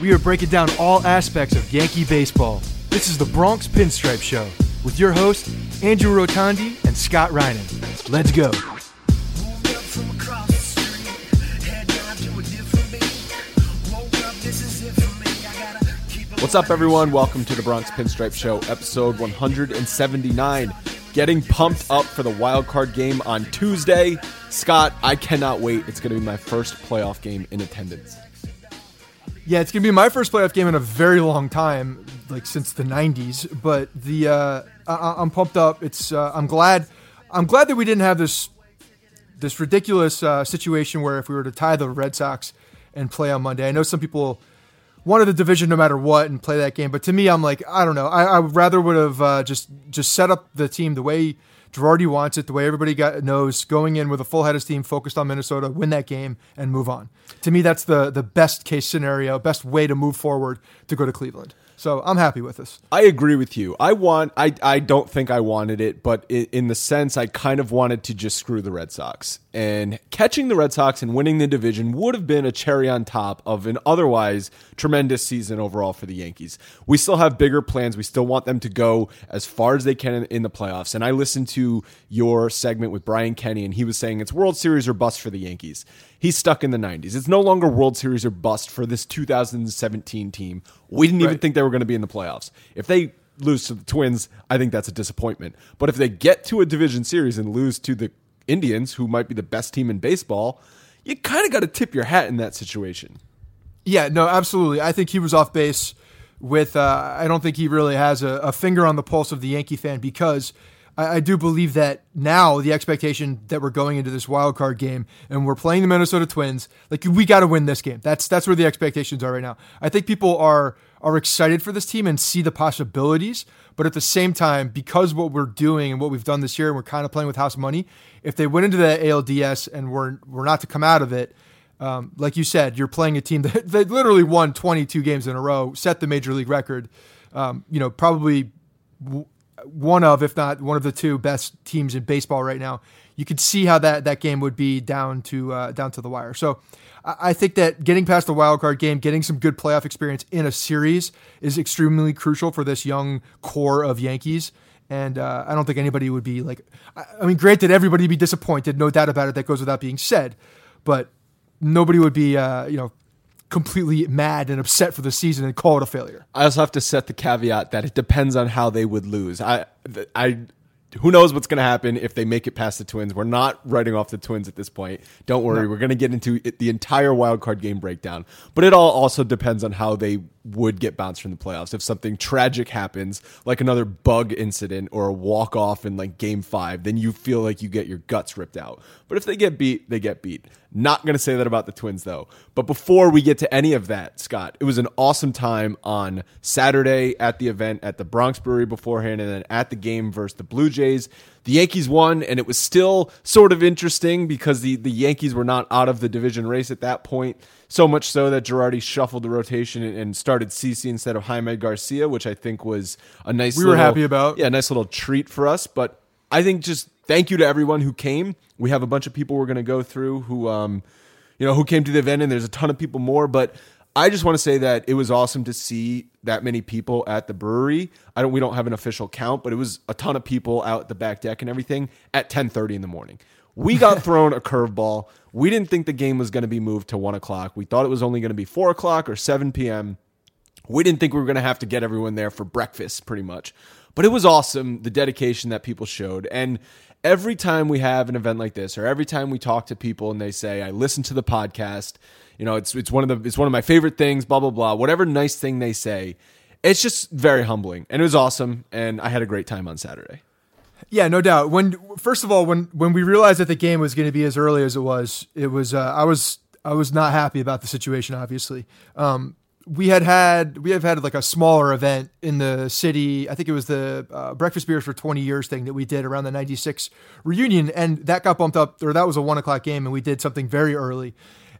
We are breaking down all aspects of Yankee baseball. This is the Bronx Pinstripe Show with your hosts, Andrew Rotondi and Scott Reinen. Let's go. What's up, everyone? Welcome to the Bronx Pinstripe Show, episode 179. Getting pumped up for the wild card game on Tuesday. Scott, I cannot wait. It's going to be my first playoff game in attendance. Yeah, it's gonna be my first playoff game in a very long time, like since the '90s. But the uh, I- am pumped up. It's uh, I'm glad I'm glad that we didn't have this this ridiculous uh, situation where if we were to tie the Red Sox and play on Monday, I know some people wanted the division no matter what and play that game. But to me, I'm like, I don't know. I, I rather would have uh, just just set up the team the way Girardi wants it, the way everybody got, knows, going in with a full head of steam, focused on Minnesota, win that game, and move on. To me, that's the the best case scenario, best way to move forward to go to Cleveland. So I'm happy with this. I agree with you. I want. I. I don't think I wanted it, but in the sense, I kind of wanted to just screw the Red Sox. And catching the Red Sox and winning the division would have been a cherry on top of an otherwise tremendous season overall for the Yankees. We still have bigger plans. We still want them to go as far as they can in the playoffs. And I listened to your segment with Brian Kenny, and he was saying it's World Series or bust for the Yankees. He's stuck in the 90s. It's no longer World Series or bust for this 2017 team. We didn't even think they were going to be in the playoffs. If they lose to the Twins, I think that's a disappointment. But if they get to a division series and lose to the Indians, who might be the best team in baseball, you kind of got to tip your hat in that situation. Yeah, no, absolutely. I think he was off base with uh, I don't think he really has a, a, finger on the pulse of the Yankee fan because I, I, do believe that now the expectation that we're going into this wild card game and we're playing the Minnesota Twins, like we got to win this game. That's that's where the expectations are right now. I think people are are excited for this team and see the possibilities, but at the same time, because what we're doing and what we've done this year, and we're kind of playing with house money, if they went into the ALDS and we're we're not to come out of it um, like you said, you're playing a team that, that literally won 22 games in a row, set the major league record. Um, you know, probably w- one of, if not one of the two best teams in baseball right now. You could see how that, that game would be down to uh, down to the wire. So I, think that getting past the wild card game, getting some good playoff experience in a series is extremely crucial for this young core of Yankees. And uh, I don't think anybody would be like, I, I mean, granted, everybody would be disappointed, no doubt about it. That goes without being said. But nobody would be, uh, you know, completely mad and upset for the season and call it a failure. I also have to set the caveat that it depends on how they would lose. I, I, who knows what's going to happen if they make it past the Twins? We're not writing off the Twins at this point. Don't worry, no. we're going to get into the entire wild card game breakdown. But it all also depends on how they would get bounced from the playoffs. If something tragic happens, like another bug incident or a walk off in like game five, then you feel like you get your guts ripped out. But if they get beat, they get beat. Not going to say that about the Twins though. But before we get to any of that, Scott, it was an awesome time on Saturday at the event at the Bronx Brewery beforehand and then at the game versus the Blue Jays. The Yankees won, and it was still sort of interesting because the, the Yankees were not out of the division race at that point. So much so that Girardi shuffled the rotation and started CC instead of Jaime Garcia, which I think was a nice. We little, were happy about. Yeah, nice little treat for us. But I think just thank you to everyone who came. We have a bunch of people we're going to go through who, um, you know, who came to the event, and there's a ton of people more. But I just want to say that it was awesome to see that many people at the brewery. I don't. We don't have an official count, but it was a ton of people out the back deck and everything at 10:30 in the morning. We got thrown a curveball. We didn't think the game was going to be moved to one o'clock. We thought it was only going to be four o'clock or 7 p.m. We didn't think we were going to have to get everyone there for breakfast, pretty much. But it was awesome, the dedication that people showed. And every time we have an event like this, or every time we talk to people and they say, I listen to the podcast, you know, it's, it's, one, of the, it's one of my favorite things, blah, blah, blah, whatever nice thing they say, it's just very humbling. And it was awesome. And I had a great time on Saturday. Yeah, no doubt. When first of all, when when we realized that the game was going to be as early as it was, it was uh, I was I was not happy about the situation. Obviously, um, we had had we have had like a smaller event in the city. I think it was the uh, breakfast beers for 20 years thing that we did around the 96 reunion. And that got bumped up or that was a one o'clock game. And we did something very early.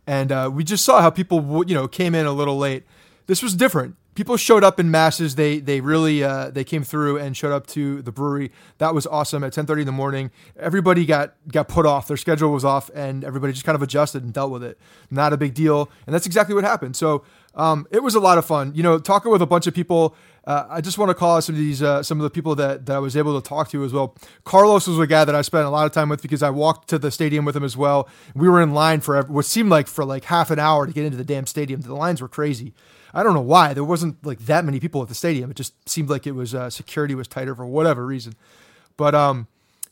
And uh, we just saw how people, you know, came in a little late. This was different people showed up in masses. They they really uh, they came through and showed up to the brewery. That was awesome. At ten thirty in the morning, everybody got got put off. Their schedule was off, and everybody just kind of adjusted and dealt with it. Not a big deal, and that's exactly what happened. So um, it was a lot of fun. You know, talking with a bunch of people. Uh, I just want to call out some of these uh, some of the people that, that I was able to talk to as well. Carlos was a guy that I spent a lot of time with because I walked to the stadium with him as well. We were in line for what seemed like for like half an hour to get into the damn stadium. The lines were crazy. I don't know why there wasn't like that many people at the stadium. It just seemed like it was uh, security was tighter for whatever reason. But um,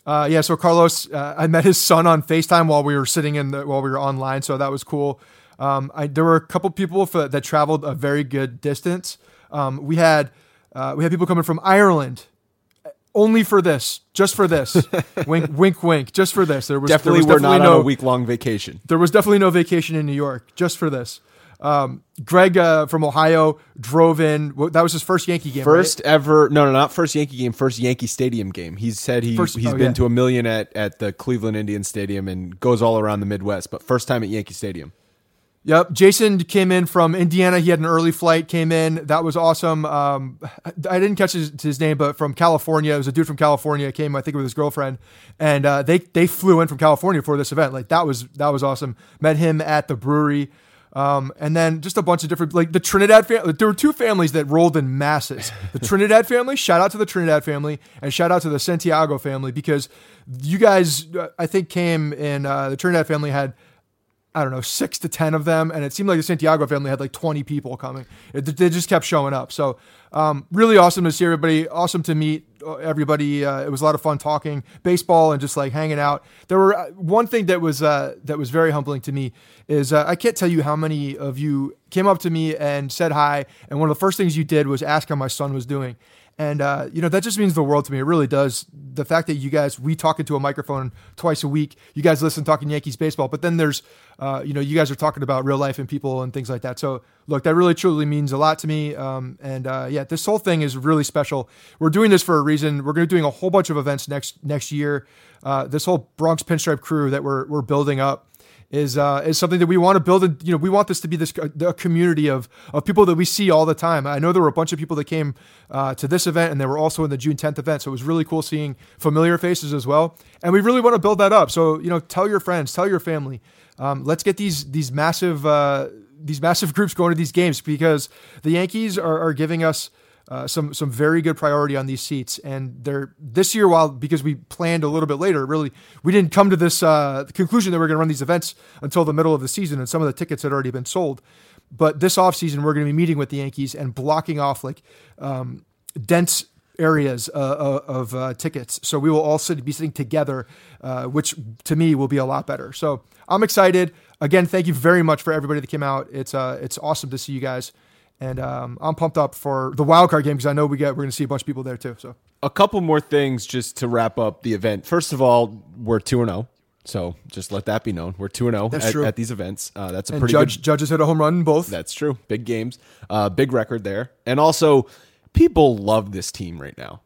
uh, yeah. So Carlos, uh, I met his son on Facetime while we were sitting in the while we were online. So that was cool. Um, I, there were a couple people for, that traveled a very good distance. Um, we had uh, we had people coming from Ireland only for this, just for this. wink, wink, wink, just for this. There was definitely, there was definitely no, week long vacation. There was definitely no vacation in New York, just for this. Um, Greg uh, from Ohio drove in. That was his first Yankee game. First right? ever, no, no, not first Yankee game. First Yankee Stadium game. He said he first, he's oh, been yeah. to a million at at the Cleveland Indian Stadium and goes all around the Midwest, but first time at Yankee Stadium. Yep, Jason came in from Indiana. He had an early flight. Came in. That was awesome. Um, I didn't catch his, his, name, but from California, it was a dude from California. Came, I think, with his girlfriend, and uh, they they flew in from California for this event. Like that was that was awesome. Met him at the brewery. Um, and then just a bunch of different, like the Trinidad family. There were two families that rolled in masses. The Trinidad family, shout out to the Trinidad family, and shout out to the Santiago family because you guys, uh, I think, came in. Uh, the Trinidad family had, I don't know, six to ten of them, and it seemed like the Santiago family had like twenty people coming. It, they just kept showing up. So um, really awesome to see everybody. Awesome to meet uh, everybody. Uh, it was a lot of fun talking baseball and just like hanging out. There were uh, one thing that was uh, that was very humbling to me is uh, I can't tell you how many of you came up to me and said hi. And one of the first things you did was ask how my son was doing. And uh, you know that just means the world to me. It really does. The fact that you guys we talk into a microphone twice a week. You guys listen talking Yankees baseball, but then there's uh, you know you guys are talking about real life and people and things like that. So look, that really truly means a lot to me. Um, and uh, yeah, this whole thing is really special. We're doing this for a reason. We're going to be doing a whole bunch of events next next year. Uh, this whole Bronx Pinstripe crew that we're we're building up is uh, is something that we want to build. And you know, we want this to be this a community of of people that we see all the time. I know there were a bunch of people that came uh, to this event, and they were also in the June 10th event. So it was really cool seeing familiar faces as well. And we really want to build that up. So you know, tell your friends, tell your family. Um, let's get these these massive uh, these massive groups going to these games because the Yankees are, are giving us uh, some some very good priority on these seats. And they're this year, while because we planned a little bit later, really we didn't come to this uh, conclusion that we're going to run these events until the middle of the season, and some of the tickets had already been sold. But this off season, we're going to be meeting with the Yankees and blocking off like um, dense areas uh, uh of uh, tickets. So we will all sit, be sitting together, uh, which to me will be a lot better. So I'm excited. Again, thank you very much for everybody that came out. It's uh, it's awesome to see you guys and um, I'm pumped up for the wild card game because I know we get we're going to see a bunch of people there too. So a couple more things just to wrap up the event. First of all, we're two and zero, oh, so just let that be known. We're two and zero oh at, these events. Uh, that's a and pretty judge good, Judge's hit a home run in both. That's true. Big games, uh, big record there, and also people love this team right now.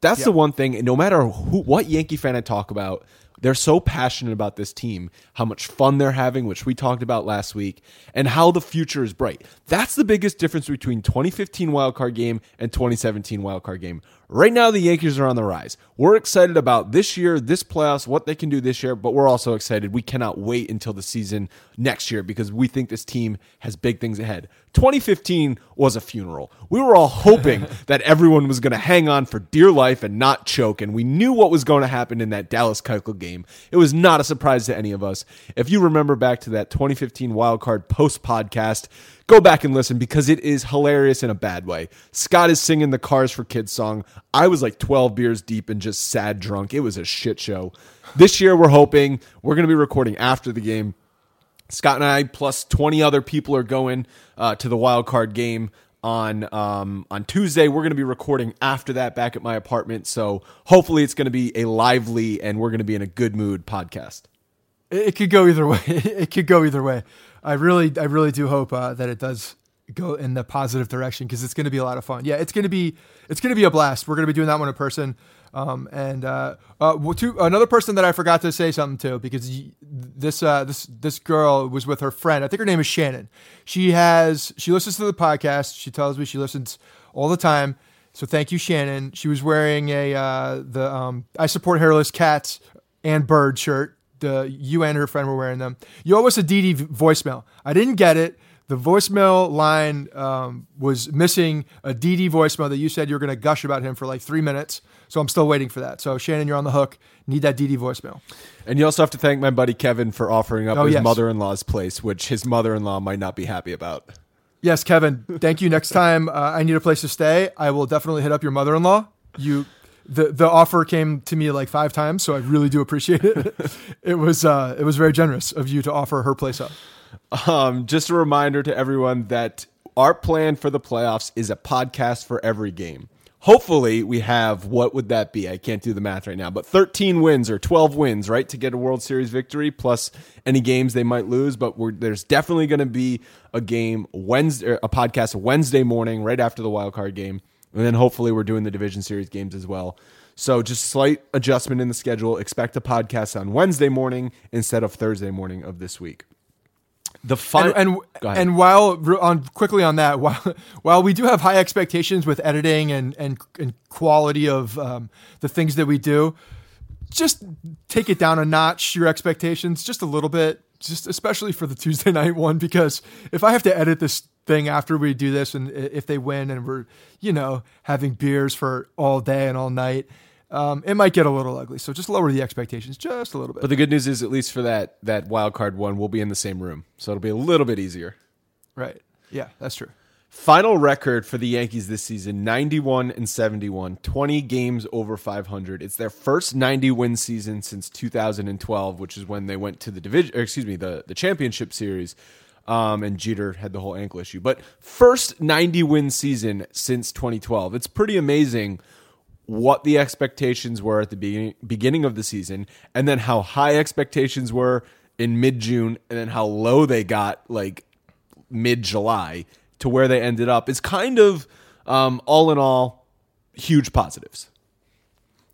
That's yeah. the one thing. No matter who, what Yankee fan I talk about, they're so passionate about this team, how much fun they're having, which we talked about last week, and how the future is bright. That's the biggest difference between 2015 wildcard game and 2017 wildcard game. Right now, the Yankees are on the rise. We're excited about this year, this playoffs, what they can do this year, but we're also excited. We cannot wait until the season next year because we think this team has big things ahead. 2015 was a funeral. We were all hoping that everyone was going to hang on for dear life and not choke, and we knew what was going to happen in that Dallas Keuchel game. It was not a surprise to any of us. If you remember back to that 2015 wildcard post podcast, Go back and listen because it is hilarious in a bad way. Scott is singing the Cars for Kids song. I was like 12 beers deep and just sad drunk. It was a shit show. This year, we're hoping we're going to be recording after the game. Scott and I, plus 20 other people, are going uh, to the wild card game on um, on Tuesday. We're going to be recording after that back at my apartment. So hopefully, it's going to be a lively and we're going to be in a good mood podcast. It could go either way. It could go either way. I really, I really do hope uh, that it does go in the positive direction because it's going to be a lot of fun. Yeah, it's going to be, it's going to be a blast. We're going to be doing that one in person. Um, and uh, uh, to, another person that I forgot to say something to because this uh, this this girl was with her friend. I think her name is Shannon. She has she listens to the podcast. She tells me she listens all the time. So thank you, Shannon. She was wearing a uh, the um, I support hairless cats and bird shirt the you and her friend were wearing them. You owe us a DD voicemail. I didn't get it. The voicemail line um, was missing a DD voicemail that you said you were going to gush about him for like three minutes. So I'm still waiting for that. So Shannon, you're on the hook. Need that DD voicemail. And you also have to thank my buddy Kevin for offering up oh, his yes. mother-in-law's place, which his mother-in-law might not be happy about. Yes, Kevin. Thank you. Next time uh, I need a place to stay, I will definitely hit up your mother-in-law. You the the offer came to me like five times, so I really do appreciate it. it was uh, it was very generous of you to offer her place up. Um, just a reminder to everyone that our plan for the playoffs is a podcast for every game. Hopefully, we have what would that be? I can't do the math right now, but 13 wins or 12 wins, right, to get a World Series victory plus any games they might lose. But there's definitely going to be a game Wednesday, a podcast Wednesday morning right after the wild card game and then hopefully we're doing the division series games as well. So just slight adjustment in the schedule. Expect a podcast on Wednesday morning instead of Thursday morning of this week. The fun and and, and, while on quickly on that, while while we do have high expectations with editing and and, and quality of um, the things that we do, just take it down a notch. Your expectations just a little bit, just especially for the Tuesday night one, because if I have to edit this thing after we do this and if they win and we're you know having beers for all day and all night um, it might get a little ugly so just lower the expectations just a little bit. But the good news is at least for that that wild card one we'll be in the same room. So it'll be a little bit easier. Right. Yeah that's true. Final record for the yankees this season 91 and 71 20 games over 500 it's their first 90 win season since 2012 which is when they went to the division excuse me the, the championship series Um, and Jeter had the whole ankle issue. But first 90 win season since 2012. It's pretty amazing what the expectations were at the beginning beginning of the season, and then how high expectations were in mid June, and then how low they got like mid July to where they ended up. Is kind of um, all in all huge positives.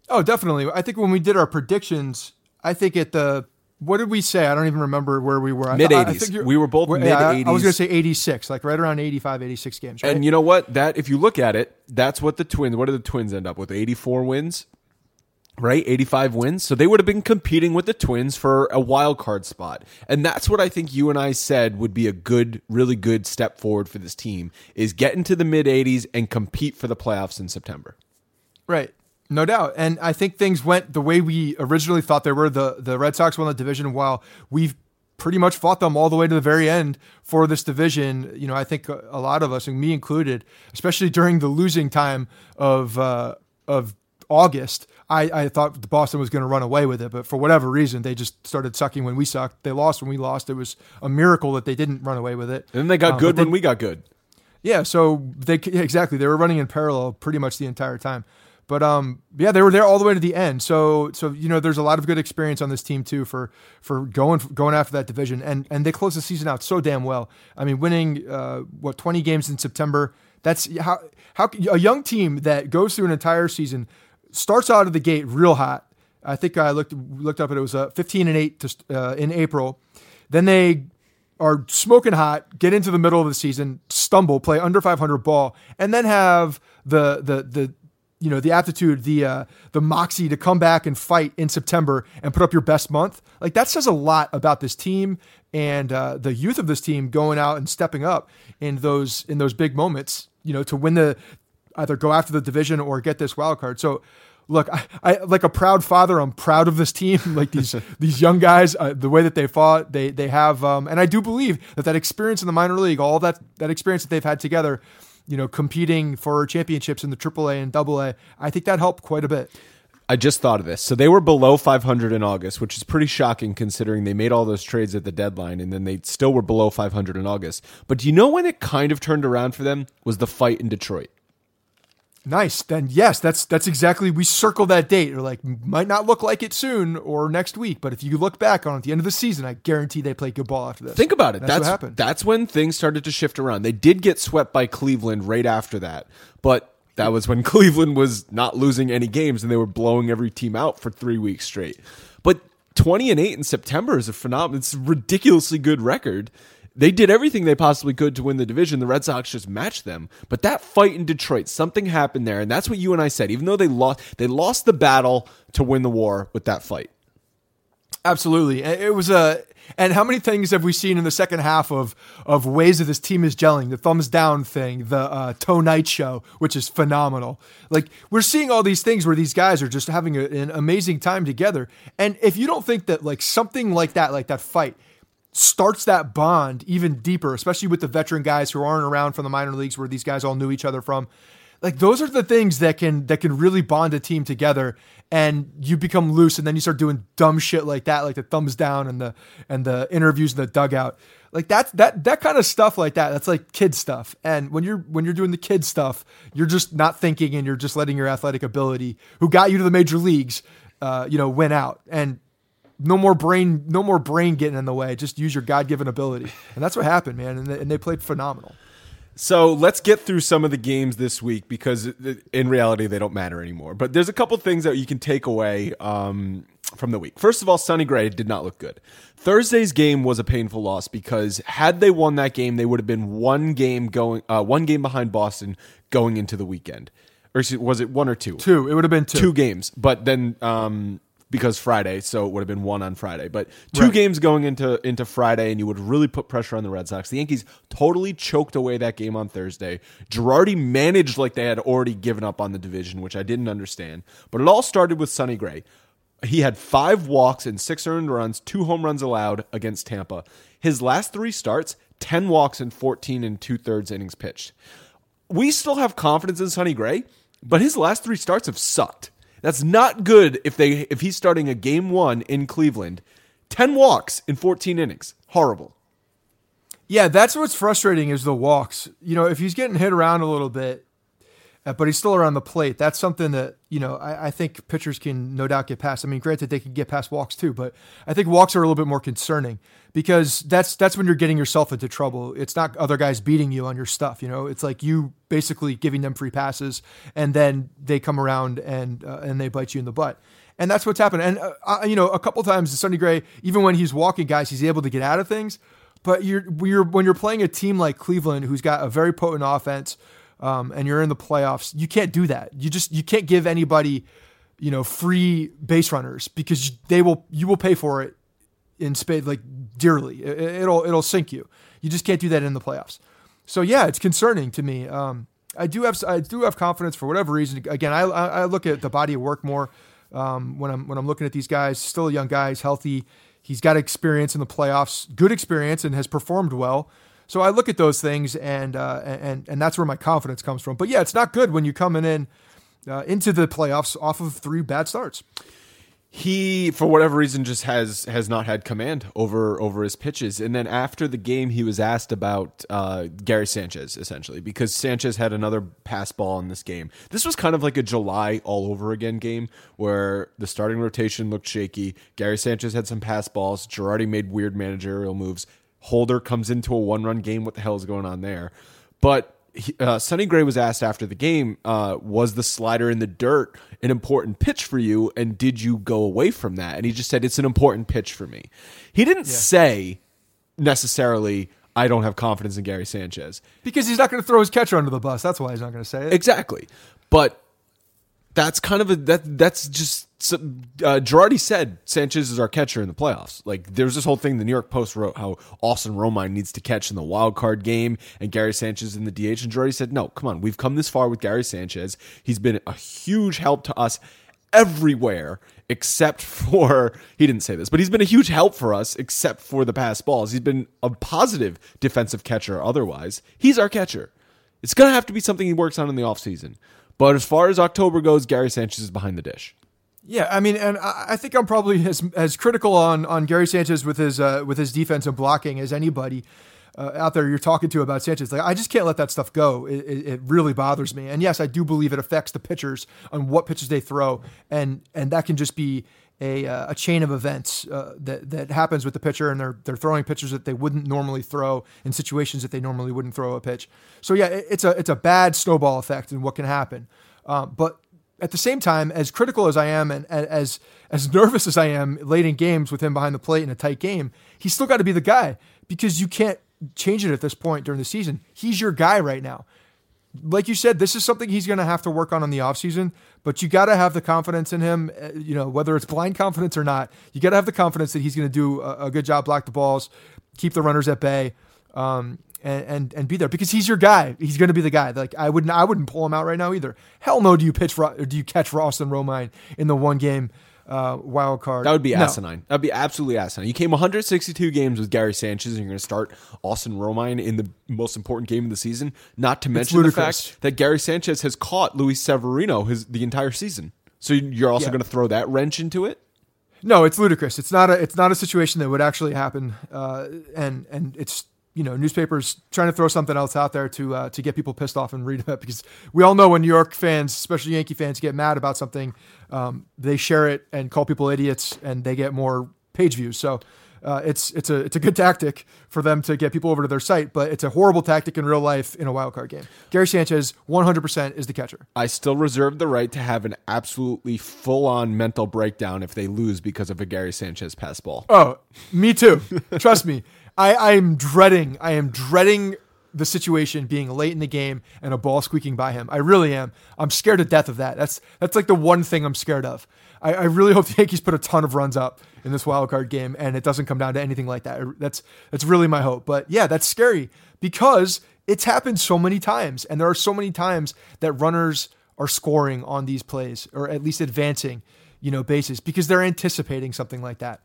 Oh, definitely. I think when we did our predictions, I think at the what did we say? I don't even remember where we were. Mid I- I 80s. think We were both yeah, I- I was going to say 86, like right around 85, 86 games. Right? And you know what? That if you look at it, that's what the Twins. What did the Twins end up with? Eighty-four wins, right? Eighty-five wins. So they would have been competing with the Twins for a wild card spot, and that's what I think you and I said would be a good, really good step forward for this team is get into the mid eighties and compete for the playoffs in September. Right. No doubt. And I think things went the way we originally thought they were. The the Red Sox won the division while we've pretty much fought them all the way to the very end for this division. You know, I think a lot of us, and me included, especially during the losing time of uh, of August, I, I thought Boston was going to run away with it, but for whatever reason, they just started sucking when we sucked. They lost when we lost. It was a miracle that they didn't run away with it. And then they got Um, good they- when we got good. yeah, so they exactly they were running in parallel pretty much the entire time. But um, yeah, they were there all the way to the end. So so you know, there's a lot of good experience on this team too for for going going after that division, and and they closed the season out so damn well. I mean, winning uh, what 20 games in September. That's how how a young team that goes through an entire season starts out of the gate real hot. I think I looked looked up it. It was uh, 15 and eight to, uh, in April. Then they are smoking hot, get into the middle of the season, stumble, play under 500 ball, and then have the the the you know the aptitude, the uh, the moxie to come back and fight in September and put up your best month. Like that says a lot about this team and uh, the youth of this team going out and stepping up in those in those big moments. You know to win the either go after the division or get this wild card. So look, I, I like a proud father. I'm proud of this team. Like these these young guys, uh, the way that they fought, they they have, um, and I do believe that that experience in the minor league, all that that experience that they've had together, you know, competing for championships in the AAA and AA, I think that helped quite a bit. I just thought of this. So they were below 500 in August, which is pretty shocking considering they made all those trades at the deadline and then they still were below 500 in August. But do you know when it kind of turned around for them? Was the fight in Detroit. Nice. Then yes, that's that's exactly we circle that date. Or like might not look like it soon or next week, but if you look back on it at the end of the season, I guarantee they played good ball after this. Think about it. That's, That's what happened. That's when things started to shift around. They did get swept by Cleveland right after that, but that was when Cleveland was not losing any games and they were blowing every team out for three weeks straight. But twenty and eight in September is a phenomenal. It's a ridiculously good record. They did everything they possibly could to win the division. The Red Sox just matched them. But that fight in Detroit, something happened there, and that's what you and I said. Even though they lost, they lost the battle to win the war with that fight. Absolutely. It was a and how many things have we seen in the second half of of ways that this team is gelling? The thumbs down thing, the uh, toe night show, which is phenomenal. Like we're seeing all these things where these guys are just having a, an amazing time together. And if you don't think that like something like that, like that fight, starts that bond even deeper, especially with the veteran guys who aren't around from the minor leagues where these guys all knew each other from. Like those are the things that can that can really bond a team together and you become loose and then you start doing dumb shit like that, like the thumbs down and the and the interviews in the dugout. Like that's that that kind of stuff like that. That's like kid stuff. And when you're when you're doing the kid stuff, you're just not thinking and you're just letting your athletic ability, who got you to the major leagues, uh, you know, win out. And no more brain, no more brain getting in the way. Just use your God given ability, and that's what happened, man. And they, and they played phenomenal. So let's get through some of the games this week because in reality they don't matter anymore. But there's a couple things that you can take away um, from the week. First of all, Sonny Gray did not look good. Thursday's game was a painful loss because had they won that game, they would have been one game going, uh, one game behind Boston going into the weekend. Or was it one or two? Two, it would have been two. two games, but then um, because Friday, so it would have been one on Friday. But two Right. games going into into Friday, and you would really put pressure on the Red Sox. The Yankees totally choked away that game on Thursday. Girardi managed like they had already given up on the division, which I didn't understand. But it all started with Sonny Gray. He had five walks and six earned runs, two home runs allowed against Tampa. His last three starts, 10 walks and 14 and two thirds innings pitched. We still have confidence in Sonny Gray, but his last three starts have sucked. That's not good if they if he's starting a game one in Cleveland. 10 walks in 14 innings. Horrible. Yeah, that's what's frustrating is the walks. You know, if he's getting hit around a little bit, uh, but he's still around the plate. That's something that you know I, I, think pitchers can no doubt get past. I mean, granted they can get past walks too, but I think walks are a little bit more concerning because that's that's when you're getting yourself into trouble. It's not other guys beating you on your stuff. You know, it's like you basically giving them free passes, and then they come around and uh, and they bite you in the butt. And that's what's happened. And uh, you know, a couple times Sonny Gray, even when he's walking guys, he's able to get out of things. But you're, you're when you're playing a team like Cleveland, who's got a very potent offense um, and you're in the playoffs, you can't do that. You just you can't give anybody, you know, free base runners because they will you will pay for it in spade like dearly. It, will it'll sink you. You just can't do that in the playoffs. So yeah, it's concerning to me. Um, I do have I do have confidence for whatever reason. Again, I I look at the body of work more um, when I'm when I'm looking at these guys. Still a young guy, healthy. He's got experience in the playoffs, good experience, and has performed well. So I look at those things, and uh, and and that's where my confidence comes from. But yeah, it's not good when you're coming in uh, into the playoffs off of three bad starts. He, for whatever reason, just has has not had command over over his pitches. And then after the game, he was asked about uh, Gary Sanchez essentially because Sanchez had another pass ball in this game. This was kind of like a July all over again game where the starting rotation looked shaky. Gary Sanchez had some pass balls. Girardi made weird managerial moves. Holder comes into a one run game. What the hell is going on there? But uh, Sonny Gray was asked after the game, uh, was the slider in the dirt an important pitch for you? And did you go away from that? And he just said, it's an important pitch for me. He didn't yeah. say necessarily, I don't have confidence in Gary Sanchez. Because he's not going to throw his catcher under the bus. That's why he's not going to say it. Exactly. But that's kind of a that that's just uh, Girardi said Sanchez is our catcher in the playoffs. Like there's this whole thing. The New York Post wrote how Austin Romine needs to catch in the wild card game, and Gary Sanchez in the DH. And Girardi said, "No, come on, we've come this far with Gary Sanchez. He's been a huge help to us everywhere except for he didn't say this, but he's been a huge help for us except for the pass balls. He's been a positive defensive catcher. Otherwise, he's our catcher. It's gonna have to be something he works on in the offseason. But as far as October goes, Gary Sanchez is behind the dish. Yeah, I mean, and I think I'm probably as as critical on on Gary Sanchez with his uh, with his defense and blocking as anybody uh, out there you're talking to about Sanchez. Like, I just can't let that stuff go. It, it, it, really bothers me. And yes, I do believe it affects the pitchers on what pitches they throw, and and that can just be a, uh, a chain of events uh, that that happens with the pitcher, and they're they're throwing pitches that they wouldn't normally throw in situations that they normally wouldn't throw a pitch. So yeah, it, it's a it's a bad snowball effect and what can happen. Uh, but at the same time, as critical as I am and as as nervous as I am late in games with him behind the plate in a tight game, he's still got to be the guy because you can't change it at this point during the season. He's your guy right now. Like you said, this is something he's going to have to work on in the offseason, but you got to have the confidence in him, uh, you know, whether it's blind confidence or not. You got to have the confidence that he's going to do a, a, good job, block the balls, keep the runners at bay. Um, and, and, and be there because he's your guy. He's going to be the guy. Like I wouldn't I wouldn't pull him out right now either. Hell no. Do you pitch? or Do you catch Austin Romine in the one game uh, wild card? That would be asinine. That would be absolutely asinine. You came 162 games with Gary Sanchez, and you're going to start Austin Romine in the most important game of the season. Not to mention the fact that Gary Sanchez has caught Luis Severino his the entire season. So you're also yeah. going to throw that wrench into it. No, it's ludicrous. It's not a it's not a situation that would actually happen, uh, and and it's you know newspapers trying to throw something else out there to uh, to get people pissed off and read about because we all know when New York fans, especially Yankee fans, get mad about something, um, they share it and call people idiots, and they get more page views. So. Uh, it's it's a it's a good tactic for them to get people over to their site, but it's a horrible tactic in real life in a wild card game. Gary Sanchez, 100% is the catcher. I still reserve the right to have an absolutely full on mental breakdown if they lose because of a Gary Sanchez pass ball. Oh, me too. Trust me. I, I am dreading. I am dreading the situation being late in the game and a ball squeaking by him. I really am. I'm scared to death of that. That's that's like the one thing I'm scared of. I, I really hope the Yankees put a ton of runs up in this wild card game and it doesn't come down to anything like that. That's that's really my hope. But yeah, that's scary because it's happened so many times, and there are so many times that runners are scoring on these plays or at least advancing, you know, bases because they're anticipating something like that.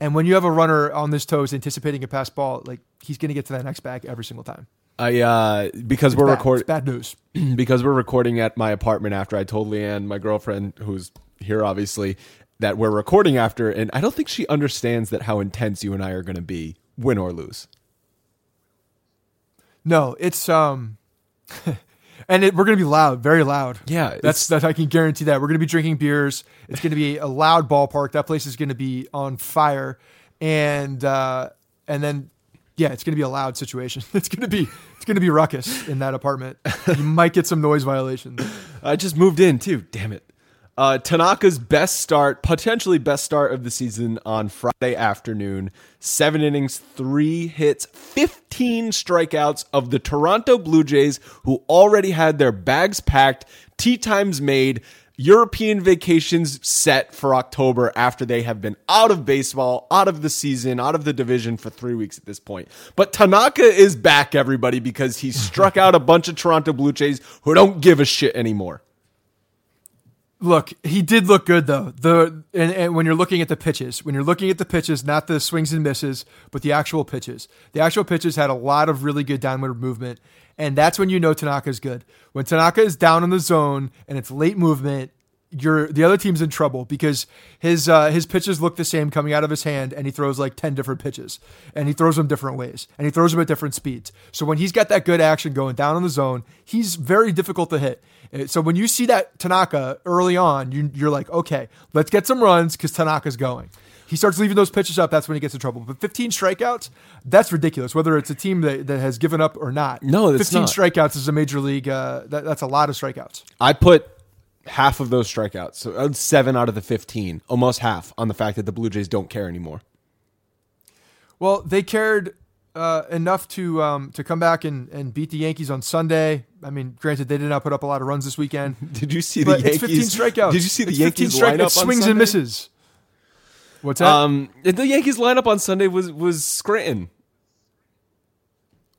And when you have a runner on his toes anticipating a pass ball, like he's going to get to that next bag every single time. I uh because it's we're recording bad news because we're recording at my apartment after I told Leanne, my girlfriend, who's here obviously, that we're recording after, and I don't think she understands that how intense you and I are going to be, win or lose. No, it's um, and it, we're gonna be loud, very loud. Yeah, that's that I can guarantee that we're gonna be drinking beers. It's gonna be a loud ballpark. That place is gonna be on fire, and uh, and then yeah, it's gonna be a loud situation. It's gonna be it's gonna be ruckus in that apartment. you might get some noise violations. I just moved in too. Damn it. Uh, Tanaka's best start, potentially best start of the season on Friday afternoon. Seven innings, three hits, 15 strikeouts of the Toronto Blue Jays, who already had their bags packed, tee times made, European vacations set for October after they have been out of baseball, out of the season, out of the division for three weeks at this point. But Tanaka is back, everybody, because he struck out a bunch of Toronto Blue Jays who don't give a shit anymore. Look, he did look good though. The and, and, when you're looking at the pitches, when you're looking at the pitches, not the swings and misses, but the actual pitches. The actual pitches had a lot of really good downward movement, and that's when you know Tanaka's good. When Tanaka is down in the zone and it's late movement, you're the other team's in trouble because his uh, his pitches look the same coming out of his hand, and he throws like ten different pitches, and he throws them different ways, and he throws them at different speeds. So when he's got that good action going down in the zone, he's very difficult to hit. Uh, so when you see that Tanaka early on, you, you're like, okay, let's get some runs because Tanaka's going. He starts leaving those pitches up. That's when he gets in trouble. But 15 strikeouts, that's ridiculous. Whether it's a team that, that has given up or not. No, 15 not. strikeouts is a major league. Uh, that, that's a lot of strikeouts. I put half of those strikeouts, so uh, seven out of the 15, almost half, on the fact that the Blue Jays don't care anymore. Well, they cared uh, enough to um, to come back and, and beat the Yankees on Sunday. I mean, granted, they did not put up a lot of runs this weekend. did you see the Yankees? It's 15 strikeouts. Did you see the it's Yankees 15 lineup swings and misses? What's that? Um, the Yankees lineup on Sunday was was Scranton.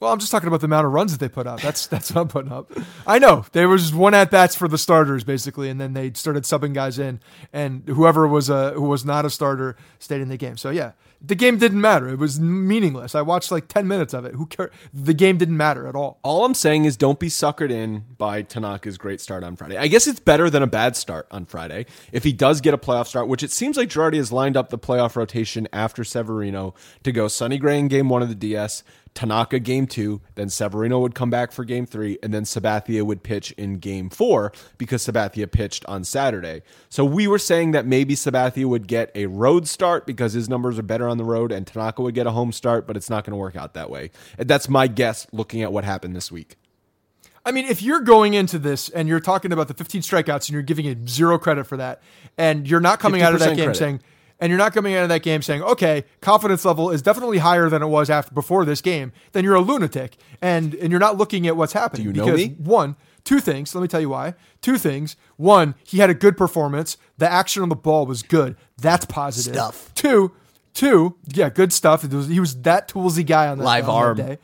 Well, I'm just talking about the amount of runs that they put up. That's that's what I'm putting up. I know there was one at bats for the starters basically, and then they started subbing guys in, and whoever was a who was not a starter stayed in the game. So yeah, the game didn't matter. It was meaningless. I watched like 10 minutes of it. Who cared? The game didn't matter at all. All I'm saying is don't be suckered in by Tanaka's great start on Friday. I guess it's better than a bad start on Friday. If he does get a playoff start, which it seems like Girardi has lined up the playoff rotation after Severino to go Sonny Gray in game one of the DS, Tanaka game two, then Severino would come back for game three, and then Sabathia would pitch in game four because Sabathia pitched on Saturday. So we were saying that maybe Sabathia would get a road start because his numbers are better on the road, and Tanaka would get a home start, but it's not going to work out that way. That's my guess looking at what happened this week. I mean, if you're going into this and you're talking about the 15 strikeouts and you're giving it zero credit for that, and you're not coming out of that game credit. saying, and you're not coming out of that game saying, okay, confidence level is definitely higher than it was after before this game, then you're a lunatic. And and you're not looking at what's happening. Do you know because, me? One, two things. Let me tell you why. Two things. One, he had a good performance. The action on the ball was good. That's positive. Stuff. Two, two, yeah, good stuff. Was, he was that toolsy guy on that, live on arm that day.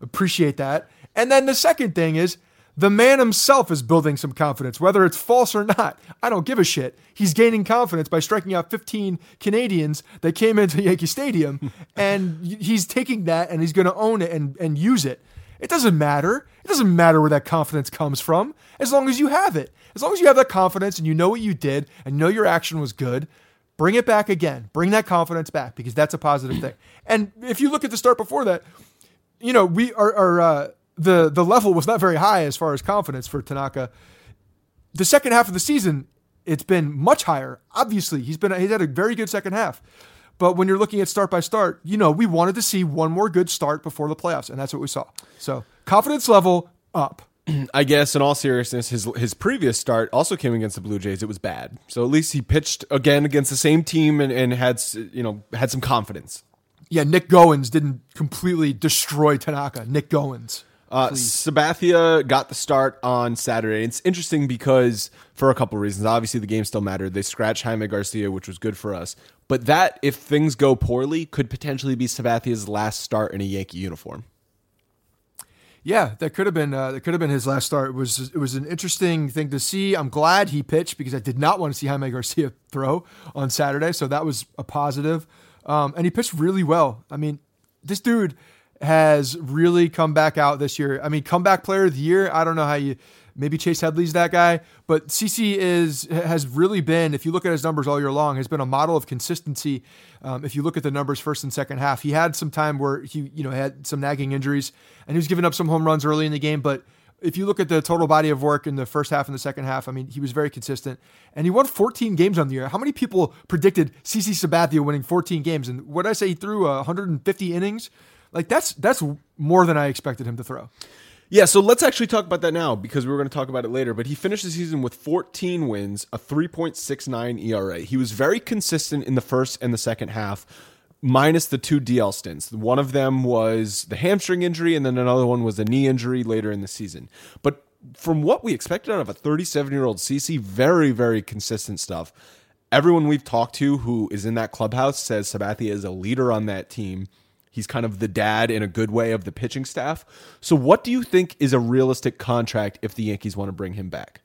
Appreciate that. And then the second thing is the man himself is building some confidence, whether it's false or not. I don't give a shit. He's gaining confidence by striking out 15 Canadians that came into Yankee Stadium, and he's taking that and he's going to own it and, and use it. It doesn't matter. It doesn't matter where that confidence comes from, as long as you have it. As long as you have that confidence and you know what you did and know your action was good, bring it back again. Bring that confidence back because that's a positive thing. And if you look at the start before that, you know, we are, are uh, the the level was not very high as far as confidence for Tanaka. The second half of the season, it's been much higher. Obviously, he's been he's had a very good second half. But when you're looking at start by start, you know, we wanted to see one more good start before the playoffs, and that's what we saw. So confidence level up. I guess in all seriousness, his his previous start also came against the Blue Jays. It was bad. So at least he pitched again against the same team and, and had you know had some confidence. Yeah, Nick Goins didn't completely destroy Tanaka. Nick Goins. Uh, Sabathia got the start on Saturday. It's interesting because for a couple reasons. Obviously, the game still mattered. They scratched Jaime Garcia, which was good for us. But that, if things go poorly, could potentially be Sabathia's last start in a Yankee uniform. Yeah, that could have been uh, that could have been his last start. It was it was an interesting thing to see. I'm glad he pitched because I did not want to see Jaime Garcia throw on Saturday, so that was a positive. Um, and he pitched really well. I mean, this dude has really come back out this year. I mean, comeback player of the year. I don't know how you Maybe Chase Headley's that guy, but CC is has really been, if you look at his numbers all year long, has been a model of consistency. Um, if you look at the numbers first and second half, he had some time where he you know had some nagging injuries and he was giving up some home runs early in the game, but if you look at the total body of work in the first half and the second half, I mean, he was very consistent. And he won 14 games on the year. How many people predicted CC Sabathia winning 14 games? And what I say, he threw uh, 150 innings. Like that's that's more than I expected him to throw. Yeah, so let's actually talk about that now because we were going to talk about it later. But he finished the season with 14 wins, a 3.69 ERA. He was very consistent in the first and the second half minus the two DL stints. One of them was the hamstring injury, and then another one was a knee injury later in the season. But from what we expected out of a 37 year old CC, very, very consistent stuff. Everyone we've talked to who is in that clubhouse says Sabathia is a leader on that team. He's kind of the dad in a good way of the pitching staff. So, what do you think is a realistic contract if the Yankees want to bring him back?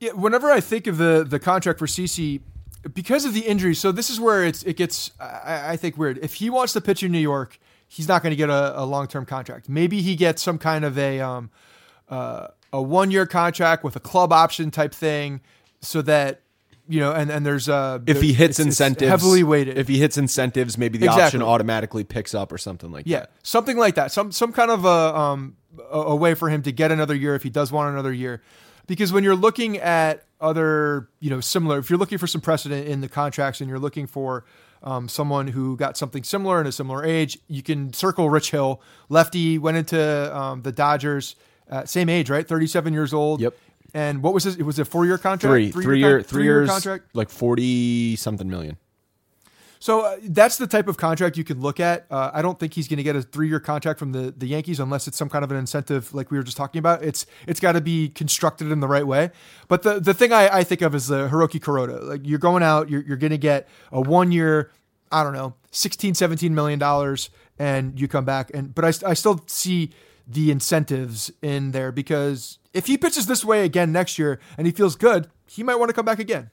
Yeah, whenever I think of the the contract for CC, because of the injury, so this is where it's it gets I, I think weird. If he wants to pitch in New York, he's not going to get a, a long term contract. Maybe he gets some kind of a um, uh, a one year contract with a club option type thing, so that you know, and and there's uh if he hits it's, incentives it's heavily weighted. If he hits incentives, maybe the Exactly. option automatically picks up or something like that. Yeah, that. something like that. Some some kind of a um a, a way for him to get another year if he does want another year, because when you're looking at other you know similar, if you're looking for some precedent in the contracts and you're looking for um, someone who got something similar in a similar age, you can circle Rich Hill. Lefty went into um, the Dodgers, uh, same age, right? 37 years old. Yep. And what was his? It was a four year contract. Three, three, year, three three-year years, contract. like forty something million. So uh, that's the type of contract you can look at. Uh, I don't think he's going to get a three-year contract from the, the Yankees unless it's some kind of an incentive, like we were just talking about. It's it's got to be constructed in the right way. But the the thing I, I think of is the Hiroki Kuroda. Like you're going out, you're, you're going to get a one-year, I don't know, 16, 17 million dollars, and you come back. And but I, I still see the incentives in there because if he pitches this way again next year and he feels good, he might want to come back again.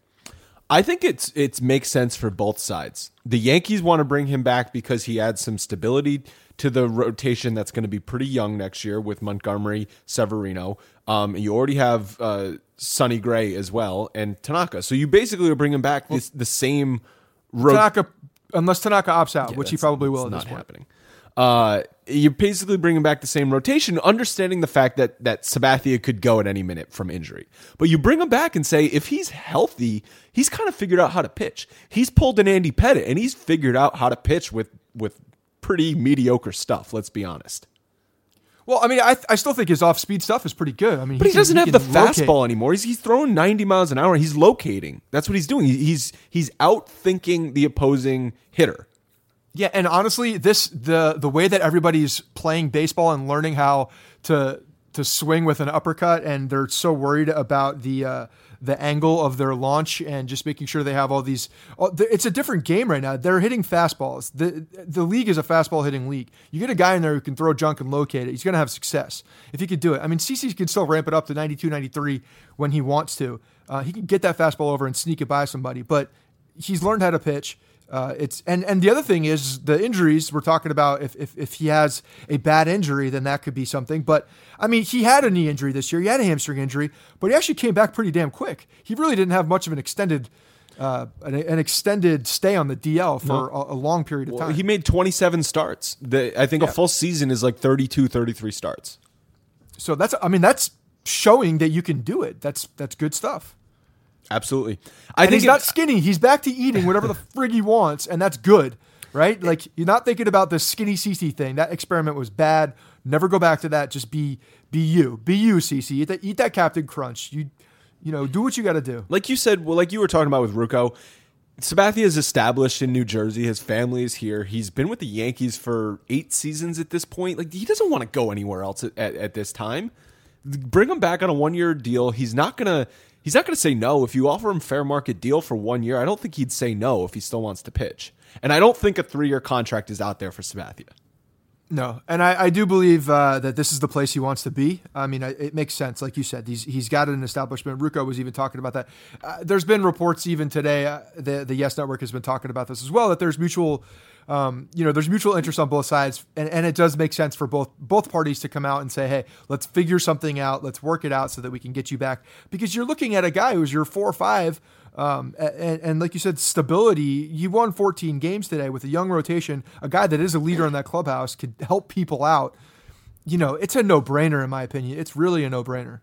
I think it's it's makes sense for both sides. The Yankees want to bring him back because he adds some stability to the rotation that's going to be pretty young next year with Montgomery, Severino. Um, you already have uh, Sonny Gray as well and Tanaka. So you basically are bringing back this, the same ro- Tanaka, unless Tanaka opts out, which he probably will at this not point. happening. Uh, you're basically bringing back the same rotation, understanding the fact that that Sabathia could go at any minute from injury. But you bring him back and say if he's healthy, he's kind of figured out how to pitch. He's pulled an Andy Pettitte and he's figured out how to pitch with with pretty mediocre stuff. Let's be honest. Well, I mean, I, I still think his off speed stuff is pretty good. I mean, But he, can- doesn't have the locate. fastball anymore. He's, he's throwing 90 miles an hour. He's locating. That's what he's doing. He's he's out thinking the opposing hitter. Yeah, and honestly, this the the way that everybody's playing baseball and learning how to to swing with an uppercut, and they're so worried about the uh, the angle of their launch and just making sure they have all these. oh, It's a different game right now. They're hitting fastballs. the The league is a fastball hitting league. You get a guy in there who can throw junk and locate it. He's going to have success if he could do it. I mean, CC can still ramp it up to 92, 93 when he wants to. Uh, he can get that fastball over and sneak it by somebody, but he's learned how to pitch. Uh, it's and and the other thing is the injuries we're talking about. If, if if he has a bad injury, then that could be something. But I mean, he had a knee injury this year. He had a hamstring injury, but he actually came back pretty damn quick. He really didn't have much of an extended uh, an, an extended stay on the DL for a, a long period of Well, time. he made 27 starts. The, I think a full season is like 32, 33 starts. so that's I mean that's showing that you can do it. That's that's good stuff. Absolutely. I and think he's not skinny. He's back to eating whatever the frig he wants, and that's good, right? Like you're not thinking about the skinny CC thing. That experiment was bad. Never go back to that. Just be be you. Be you, CC. Eat that, eat that Captain Crunch. You you know do what you got to do. like you said, well, like you were talking about with Rucco, Sabathia is established in New Jersey. His family is here. He's been with the Yankees for eight seasons at this point. Like he doesn't want to go anywhere else at, at, at this time. Bring him back on a one year deal. He's not gonna. He's not gonna say no if you offer him fair market deal for one year. I don't think he'd say no if he still wants to pitch. And I don't think a three year contract is out there for Sabathia. No, and I, I do believe uh, that this is the place he wants to be. I mean, I, it makes sense, like you said. He's he's got an establishment. Rucco was even talking about that. Uh, there's been reports even today. Uh, the the Yes Network has been talking about this as well. That there's mutual um, you know, there's mutual interest on both sides, and, and it does make sense for both both parties to come out and say, hey, let's figure something out, let's work it out so that we can get you back. Because you're looking at a guy who's your four or five, um, and, and like you said, stability. You won 14 games today with a young rotation, a guy that is a leader in that clubhouse could help people out. You know, it's a no brainer in my opinion. It's really a no brainer.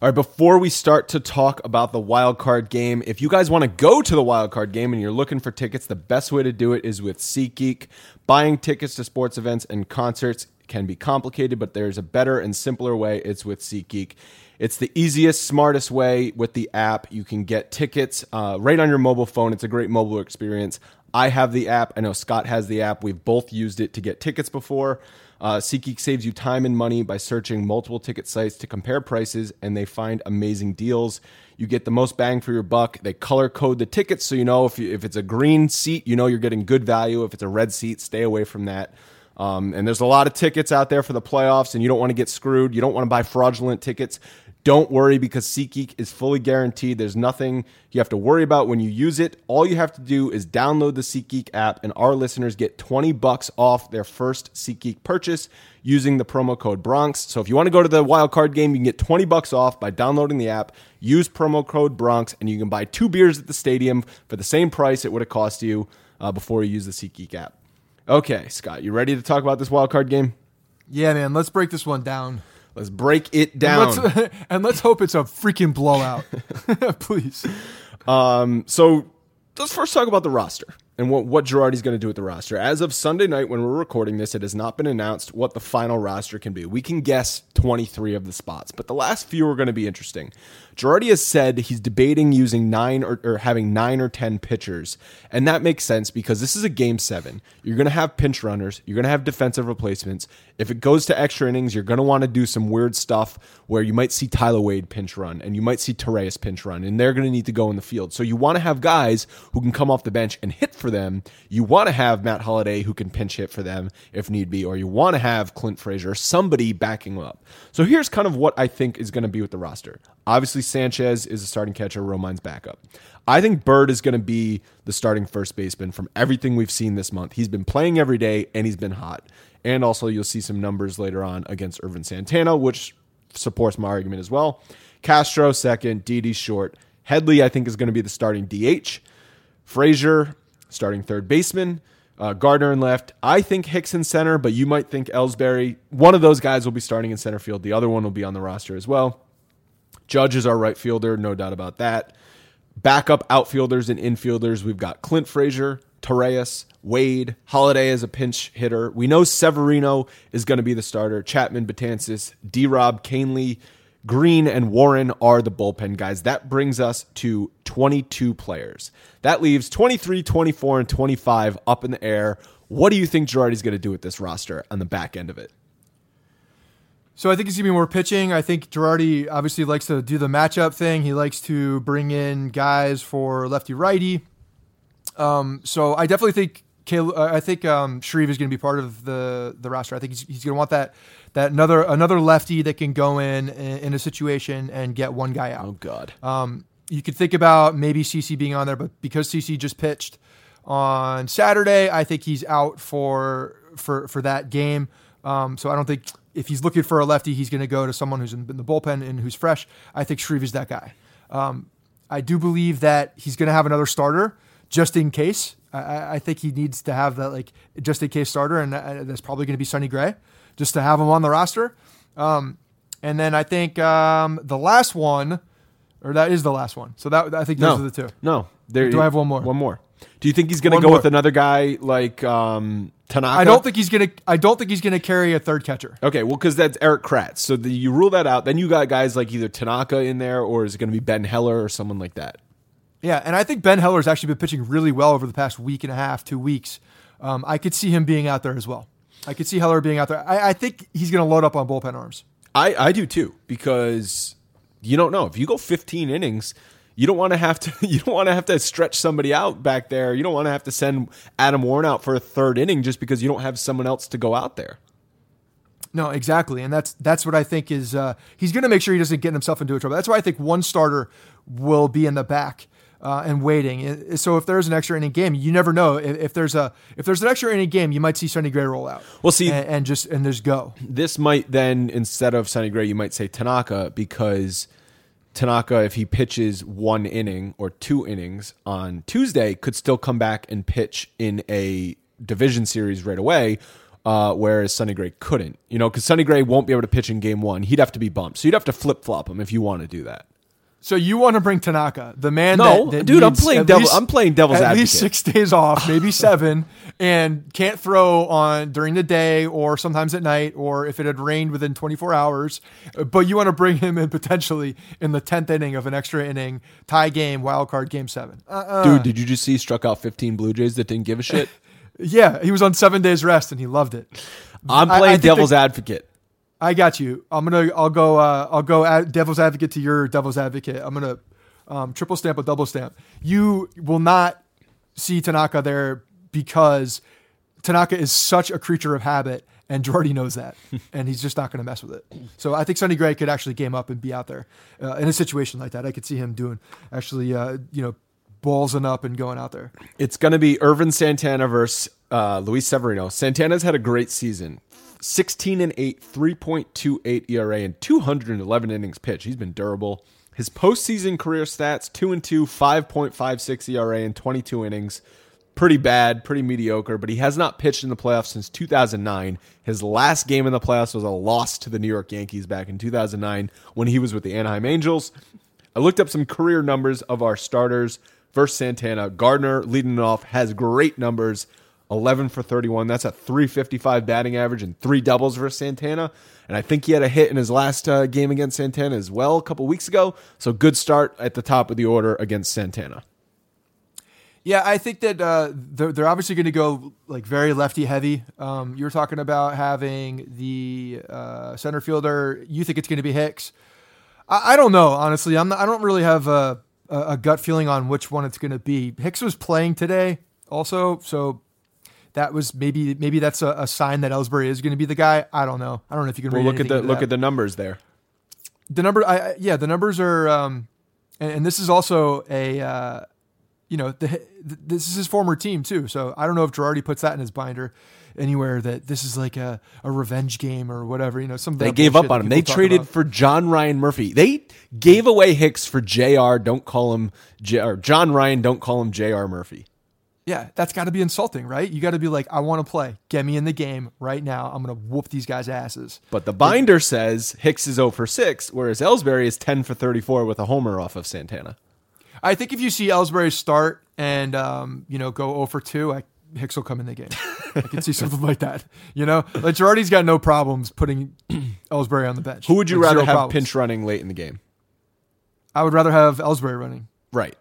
All right, before we start to talk about the wild card game, if you guys want to go to the wild card game and you're looking for tickets, the best way to do it is with SeatGeek. Buying tickets to sports events and concerts can be complicated, but there's a better and simpler way. It's with SeatGeek. It's the easiest, smartest way with the app. You can get tickets uh, right on your mobile phone. It's a great mobile experience. I have the app. I know Scott has the app. We've both used it to get tickets before. Uh, SeatGeek saves you time and money by searching multiple ticket sites to compare prices, and they find amazing deals. You get the most bang for your buck. They color code the tickets so you know if, you, if it's a green seat, you know you're getting good value. If it's a red seat, stay away from that. Um, and there's a lot of tickets out there for the playoffs, and you don't want to get screwed. You don't want to buy fraudulent tickets. Don't worry because SeatGeek is fully guaranteed. There's nothing you have to worry about when you use it. All you have to do is download the SeatGeek app, and our listeners get 20 bucks off their first SeatGeek purchase using the promo code Bronx. So if you want to go to the wild card game, you can get 20 bucks off by downloading the app. Use promo code Bronx, and you can buy two beers at the stadium for the same price it would have cost you uh, before you use the SeatGeek app. Okay, Scott, you ready to talk about this wild card game? Yeah, man. Let's break this one down. Let's break it down. And let's, and let's hope it's a freaking blowout. Please. Um, so let's first talk about the roster and what, what Girardi's going to do with the roster. As of Sunday night, when we're recording this, it has not been announced what the final roster can be. We can guess 23 of the spots, but the last few are going to be interesting. Girardi has said he's debating using nine or, or, having nine or 10 pitchers. And that makes sense because this is a game seven. You're going to have pinch runners, you're going to have defensive replacements. If it goes to extra innings, you're going to want to do some weird stuff where you might see Tyler Wade pinch run and you might see Torreyes pinch run, and they're going to need to go in the field. So you want to have guys who can come off the bench and hit for them. You want to have Matt Holliday who can pinch hit for them if need be, or you want to have Clint Frazier, somebody backing up. So here's kind of what I think is going to be with the roster. Obviously, Sanchez is a starting catcher, Romine's backup. I think Bird is going to be the starting first baseman from everything we've seen this month. He's been playing every day and he's been hot. And also, you'll see some numbers later on against Ervin Santana, which supports my argument as well. Castro second, Didi short. Headley, I think, is going to be the starting DH. Frazier, starting third baseman. Uh, Gardner in left. I think Hicks in center, but you might think Ellsbury. One of those guys will be starting in center field. The other one will be on the roster as well. Judge is our right fielder, no doubt about that. Backup outfielders and infielders, we've got Clint Frazier, Torreyes, Wade, Holliday as a pinch hitter. We know Severino is going to be the starter. Chapman, Betances, D Rob, Kahnle, Green, and Warren are the bullpen guys. That brings us to 22 players. That leaves 23, 24, and 25 up in the air. What do you think Girardi's going to do with this roster on the back end of it? So I think it's gonna be more pitching. I think Girardi obviously likes to do the matchup thing. He likes to bring in guys for lefty righty. Um, so I definitely think Caleb, uh, I think um, Shreve is going to be part of the the roster. I think he's, he's going to want that that another another lefty that can go in, in, in a situation and get one guy out. Oh God. Um, you could think about maybe CC being on there, but because CC just pitched on Saturday, I think he's out for for for that game. Um, so I don't think if he's looking for a lefty, he's going to go to someone who's in the bullpen and who's fresh. I think Shreve is that guy. Um, I do believe that he's going to have another starter just in case. I, I, think he needs to have that like just in case starter, and that's probably going to be Sonny Gray, just to have him on the roster. Um, and then I think um, the last one, or that is the last one. So that I think those no, are the two. No, there, do I have one more? One more. Do you think he's going to go more. with another guy like um, Tanaka? I don't think he's going to. I don't think he's going to carry a third catcher. Okay, well, because that's Erik Kratz. So the, you rule that out. Then you got guys like either Tanaka in there, or is it going to be Ben Heller or someone like that? Yeah, and I think Ben Heller has actually been pitching really well over the past week and a half, two weeks. Um, I could see him being out there as well. I could see Heller being out there. I, I think he's going to load up on bullpen arms. I, I do too because you don't know if you go 15 innings you don't want to have to you don't want to have to stretch somebody out back there. You don't want to have to send Adam Warren out for a third inning just because you don't have someone else to go out there. No, exactly, and that's that's what I think is uh, he's going to make sure he doesn't get himself into a trouble. That's why I think one starter will be in the back. uh, and waiting. So if there's an extra inning game, you never know if, if, there's a if there's an extra inning game, you might see Sonny Gray roll out. Well, see, and, and just and there's go. This might then instead of Sonny Gray, you might say Tanaka because Tanaka, if he pitches one inning or two innings on Tuesday, could still come back and pitch in a division series right away. Uh, whereas Sonny Gray couldn't, you know, because Sonny Gray won't be able to pitch in game one. He'd have to be bumped. So you'd have to flip flop him if you want to do that. So you want to bring Tanaka, the man? No, that, that dude, I'm playing devil. least- I'm playing devil's at advocate. least six days off, maybe seven, and can't throw on during the day or sometimes at night, or if it had rained within 24 hours. But you want to bring him in potentially in the 10th inning of an extra inning tie game, wild card game seven. Uh, Dude, did you just see struck out 15 Blue Jays that didn't give a shit? yeah, he was on seven days rest and he loved it. I'm I- I playing devil's the- advocate. I got you. I'm gonna. I'll go. Uh, I'll go. Ad, devil's advocate to your devil's advocate. I'm gonna um, triple stamp a double stamp. You will not see Tanaka there because Tanaka is such a creature of habit, and Jordy knows that, and he's just not going to mess with it. So I think Sonny Gray could actually game up and be out there uh, in a situation like that. I could see him doing actually, uh, you know, ballsing up and going out there. It's going to be Ervin Santana versus uh, Luis Severino. Santana's had a great season. 16 and 8, 3.28 ERA, and 211 innings pitched. He's been durable. His postseason career stats 2 and 2, 5.56 ERA, and 22 innings. Pretty bad, pretty mediocre, but he has not pitched in the playoffs since 2009. His last game in the playoffs was a loss to the New York Yankees back in 2009 when he was with the Anaheim Angels. I looked up some career numbers of our starters versus Santana. Gardner leading off has great numbers 11 for 31. That's a 355 batting average and three doubles versus Santana. And I think he had a hit in his last uh, game against Santana as well a couple weeks ago. So good start at the top of the order against Santana. Yeah, I think that uh, they're, they're obviously going to go like very lefty heavy. Um, you were talking about having the uh, center fielder. You think it's going to be Hicks? I, I don't know, honestly. I'm not, I don't really have a, a, gut feeling on which one it's going to be. Hicks was playing today, also, so that was maybe maybe that's a, a sign that Ellsbury is going to be the guy. I don't know. I don't know if you can. Well, read look at the look that at the numbers there. the number I, yeah the numbers are um and, and this is also a uh you know the th- this is his former team too so i don't know if Girardi puts that in his binder anywhere that this is like a, a revenge game or whatever you know some They gave up on him. They traded about. for John Ryan Murphy. They gave away Hicks for Jr. Don't call him J- or John Ryan. Don't call him Jr. Murphy. Yeah that's got to be insulting right you got to be like i want to play get me in the game right now i'm gonna whoop these guys asses But the binder says Hicks is 0 for 6, whereas Ellsbury is 10 for 34 with a homer off of Santana. i think if you see ellsbury start and um you know go 0 for 2 i Hicks will come in the game. I can see something like that. You know, like Girardi's got no problems putting Ellsbury on the bench. Who would you Like, rather have problems. pinch running late in the game? I would rather have Ellsbury running. Right.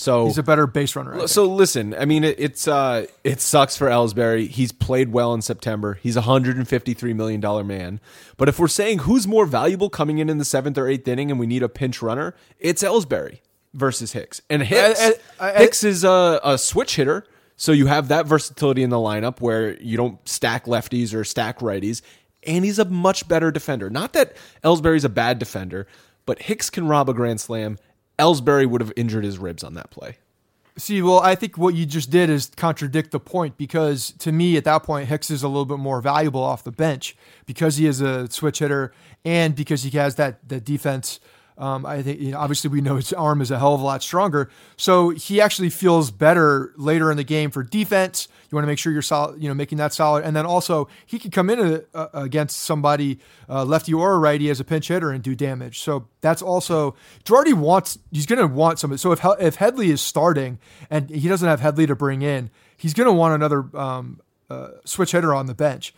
So He's a better base runner. So listen, I mean, it, it's uh, it sucks for Ellsbury. He's played well in September. He's a hundred and fifty three million dollar man. But if we're saying who's more valuable coming in in the seventh or eighth inning, and we need a pinch runner, it's Ellsbury versus Hicks. And Hicks, I- I- I- Hicks is a, a switch hitter, so you have that versatility in the lineup where you don't stack lefties or stack righties. And he's a much better defender. Not that Ellsbury's a bad defender, but Hicks can rob a grand slam. Ellsbury would have injured his ribs on that play. See, well, I think what you just did is contradict the point because to me, at that point, Hicks is a little bit more valuable off the bench because he is a switch hitter and because he has that that defense. Um, I think you know, obviously we know his arm is a hell of a lot stronger, so he actually feels better later in the game for defense. You want to make sure you're solid, you know, making that solid, and then also he can come in uh, uh, against somebody uh, lefty or a righty as a pinch hitter and do damage. So that's also Girardi wants. He's going to want some. So if if Headley is starting and he doesn't have Headley to bring in, he's going to want another um, uh, switch hitter on the bench.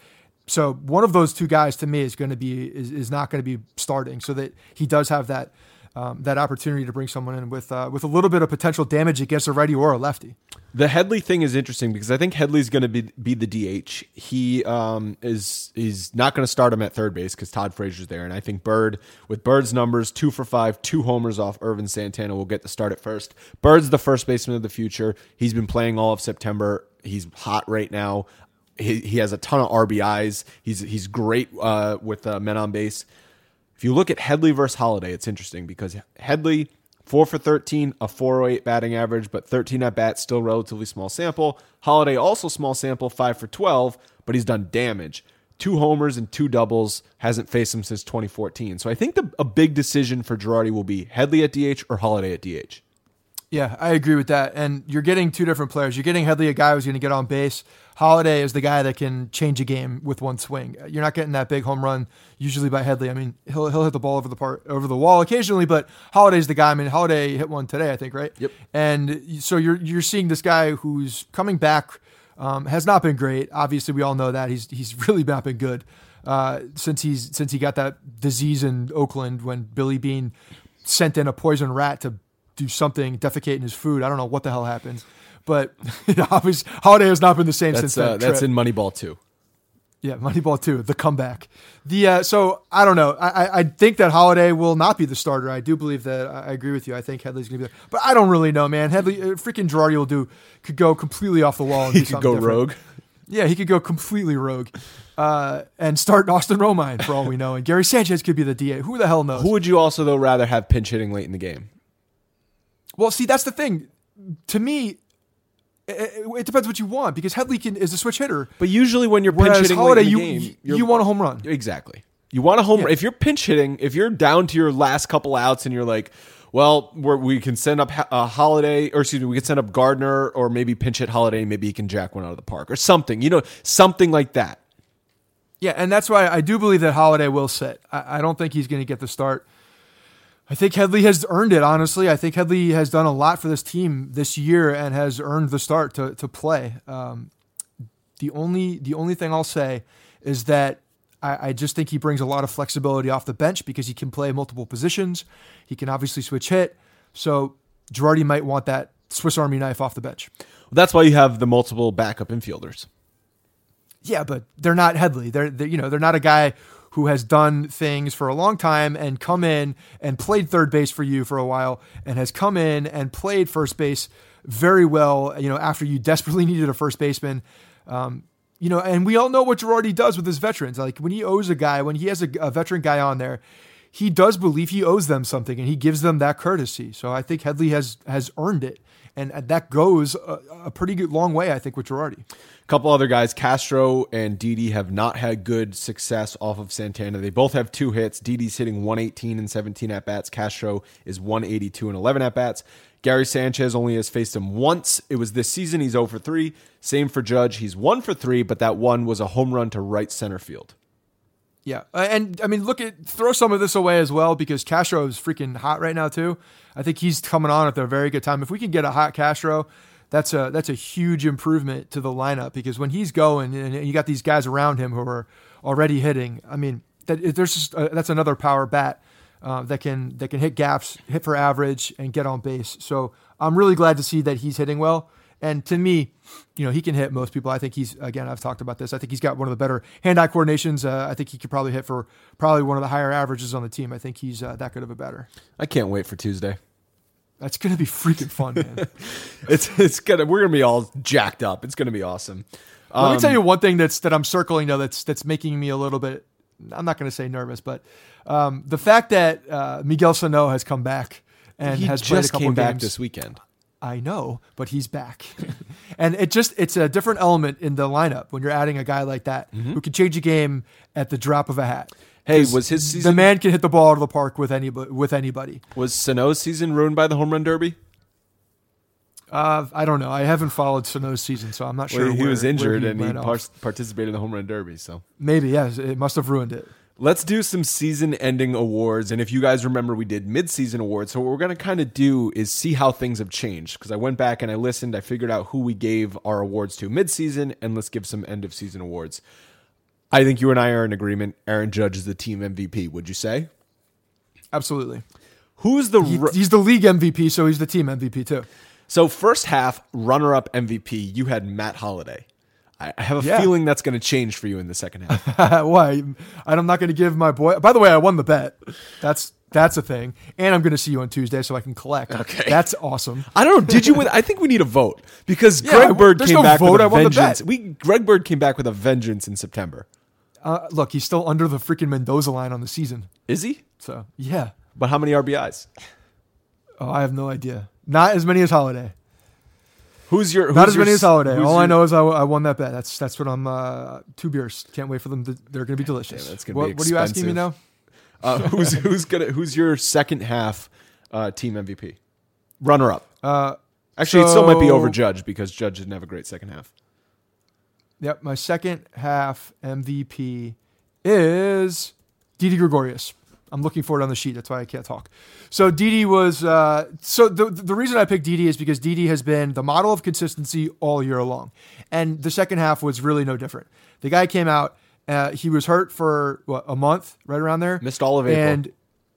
So one of those two guys to me is going to be is, is not going to be starting, so that he does have that um, that opportunity to bring someone in with uh, with a little bit of potential damage against a righty or a lefty. The Headley thing is interesting because I think Headley's going to be be the DH. He um, is he's not going to start him at third base because Todd Frazier's there, and I think Bird with Bird's numbers two for five, two homers off Ervin Santana will get the start at first. Bird's the first baseman of the future. He's been playing all of September. He's hot right now. He, he has a ton of RBIs. He's he's great uh, with uh, men on base. If you look at Headley versus Holliday, it's interesting because Headley Four for 13, a 408 batting average, but 13 at bats, still relatively small sample. Holliday also small sample, five for 12, but he's done damage. Two homers and two doubles, hasn't faced him since 2014. So I think the, a big decision for Girardi will be Headley at DH or Holliday at DH. Yeah, I agree with that. And you're getting two different players. You're getting Headley, a guy who's going to get on base. Holliday is the guy that can change a game with one swing. You're not getting that big home run usually by Headley. I mean, he'll he'll hit the ball over the part over the wall occasionally, but Holliday's the guy. I mean, Holliday hit one today, I think, right? Yep. And so you're you're seeing this guy who's coming back. Um, has not been great. Obviously, we all know that he's he's really not been good uh, since he's since he got that disease in Oakland when Billy Beane sent in a poison rat to do something, defecate in his food. I don't know what the hell happens, but obviously Holliday has not been the same That's, since that. uh, that's in Moneyball too. Yeah, Moneyball too. the comeback. The uh, so I don't know. I, I think that Holliday will not be the starter. I do believe that. I agree with you. I think Headley's gonna be there, but I don't really know, man. Headley, uh, freaking Girardi will do could go completely off the wall. And He could go different. rogue. Yeah, he could go completely rogue, uh, and start Austin Romine for all we know. And Gary Sanchez could be the DA. Who the hell knows? Who would you also, though, rather have pinch hitting late in the game? Well, see, that's the thing. To me, it, it depends what you want because Headley can, is a switch hitter. But usually when you're pinch Whereas hitting Holliday, late in you the game, you, you're- you want a home run. Exactly. You want a home. Yeah. If you're pinch hitting, if you're down to your last couple outs and you're like, well, we're, we can send up a uh, Holliday, or excuse me, we can send up Gardner, or maybe pinch hit Holliday, maybe he can jack one out of the park, or something. You know, something like that. Yeah, and that's why I do believe that Holliday will sit. I, I don't think he's going to get the start. I think Headley has earned it. Honestly, I think Headley has done a lot for this team this year and has earned the start to to play. Um, the only the only thing I'll say is that I, I just think he brings a lot of flexibility off the bench because he can play multiple positions. He can obviously switch hit. So Girardi might want that Swiss Army knife off the bench. That's why you have the multiple backup infielders. Yeah, but they're not Headley. They're, they're you know they're not a guy who has done things for a long time and come in and played third base for you for a while and has come in and played first base very well. You know after you desperately needed a first baseman. Um, you know, and we all know what Girardi does with his veterans. Like when he owes a guy, when he has a, a veteran guy on there, he does believe he owes them something, and he gives them that courtesy. So I think Headley has has earned it, and that goes a, a pretty good long way. I think with Girardi. A couple other guys, Castro and Didi, have not had good success off of Santana. They both have two hits. Didi's hitting 118 and 17 at bats. Castro is 182 and 11 at bats. Gary Sanchez only has faced him once. It was this season. He's 0 for 3. Same for Judge. He's 1 for 3, but that one was a home run to right center field. Yeah, and I mean, look at throw some of this away as well because Castro is freaking hot right now too. I think he's coming on at a very good time. If we can get a hot Castro, that's a that's a huge improvement to the lineup because when he's going and you got these guys around him who are already hitting. I mean, that there's just uh that's another power bat uh, that can that can hit gaps, hit for average, and get on base. So I'm really glad to see that he's hitting well. And to me, you know, he can hit most people. I think he's again. I've talked about this. I think he's got one of the better hand-eye coordinations. Uh, I think he could probably hit for probably one of the higher averages on the team. I think he's uh, that good of a batter. I can't wait for Tuesday. That's gonna be freaking fun, man. It's it's gonna we're gonna be all jacked up. It's gonna be awesome. Let me tell you one thing that's that I'm circling though. That's that's making me a little bit. I'm not gonna say nervous, but um, the fact that uh, Miguel Sano has come back and he has played a just couple came back games. this weekend. I know, but he's back. and it just it's a different element in the lineup when you're adding a guy like that who can change a game at the drop of a hat. Mm-hmm. Hey, was his the man can hit the ball out of the park with anybody with anybody. was Sano's season ruined by the home run derby? Uh, I don't know. I haven't followed Sano's season, so I'm not sure. Well, he where- was injured and he par- participated in the home run derby. So maybe yes, it must have ruined it. Let's do some season ending awards. And if you guys remember, we did mid season awards. So what we're gonna kind of do is see how things have changed. Because I went back and I listened. I figured out who we gave our awards to mid season, and let's give some end of season awards. I think you and I are in agreement. Aaron Judge is the team MVP. Would you say? Absolutely. Who's the He, he's the league MVP, so he's the team MVP too. So first half runner up MVP, you had Matt Holliday. I I have a Yeah. feeling that's going to change for you in the second half. Why? I'm not going to give my boy. By the way, I won the bet. That's that's a thing, and I'm going to see you on Tuesday so I can collect. Okay. that's awesome. I don't know. Did you win? I think we need a vote because Yeah, Greg Bird came no back vote, with a vengeance. We Greg Bird came back with a vengeance in September. Uh, look, he's still under the freaking Mendoza line on the season. Is he? So yeah, But how many RBIs? Oh, I have no idea. Not as many as Holliday. Who's your? Who's Not as your many as Holliday. All I know is I, I won that bet. That's that's what I'm. Uh, two beers. Can't wait for them. To, they're going to be delicious. that's gonna what, be what are you asking me now? Uh, who's who's gonna? Who's your second half uh, team MVP? Runner up. Uh, Actually, it still might be so- over Judge because Judge didn't have a great second half. Yep, my second half MVP is Didi Gregorius. I'm looking for it on the sheet. That's why I can't talk. So Didi was. Uh, so the the reason I picked Didi is because Didi has been the model of consistency all year long, and the second half was really no different. The guy came out. Uh, he was hurt for what a month, right around there. Missed all of April. and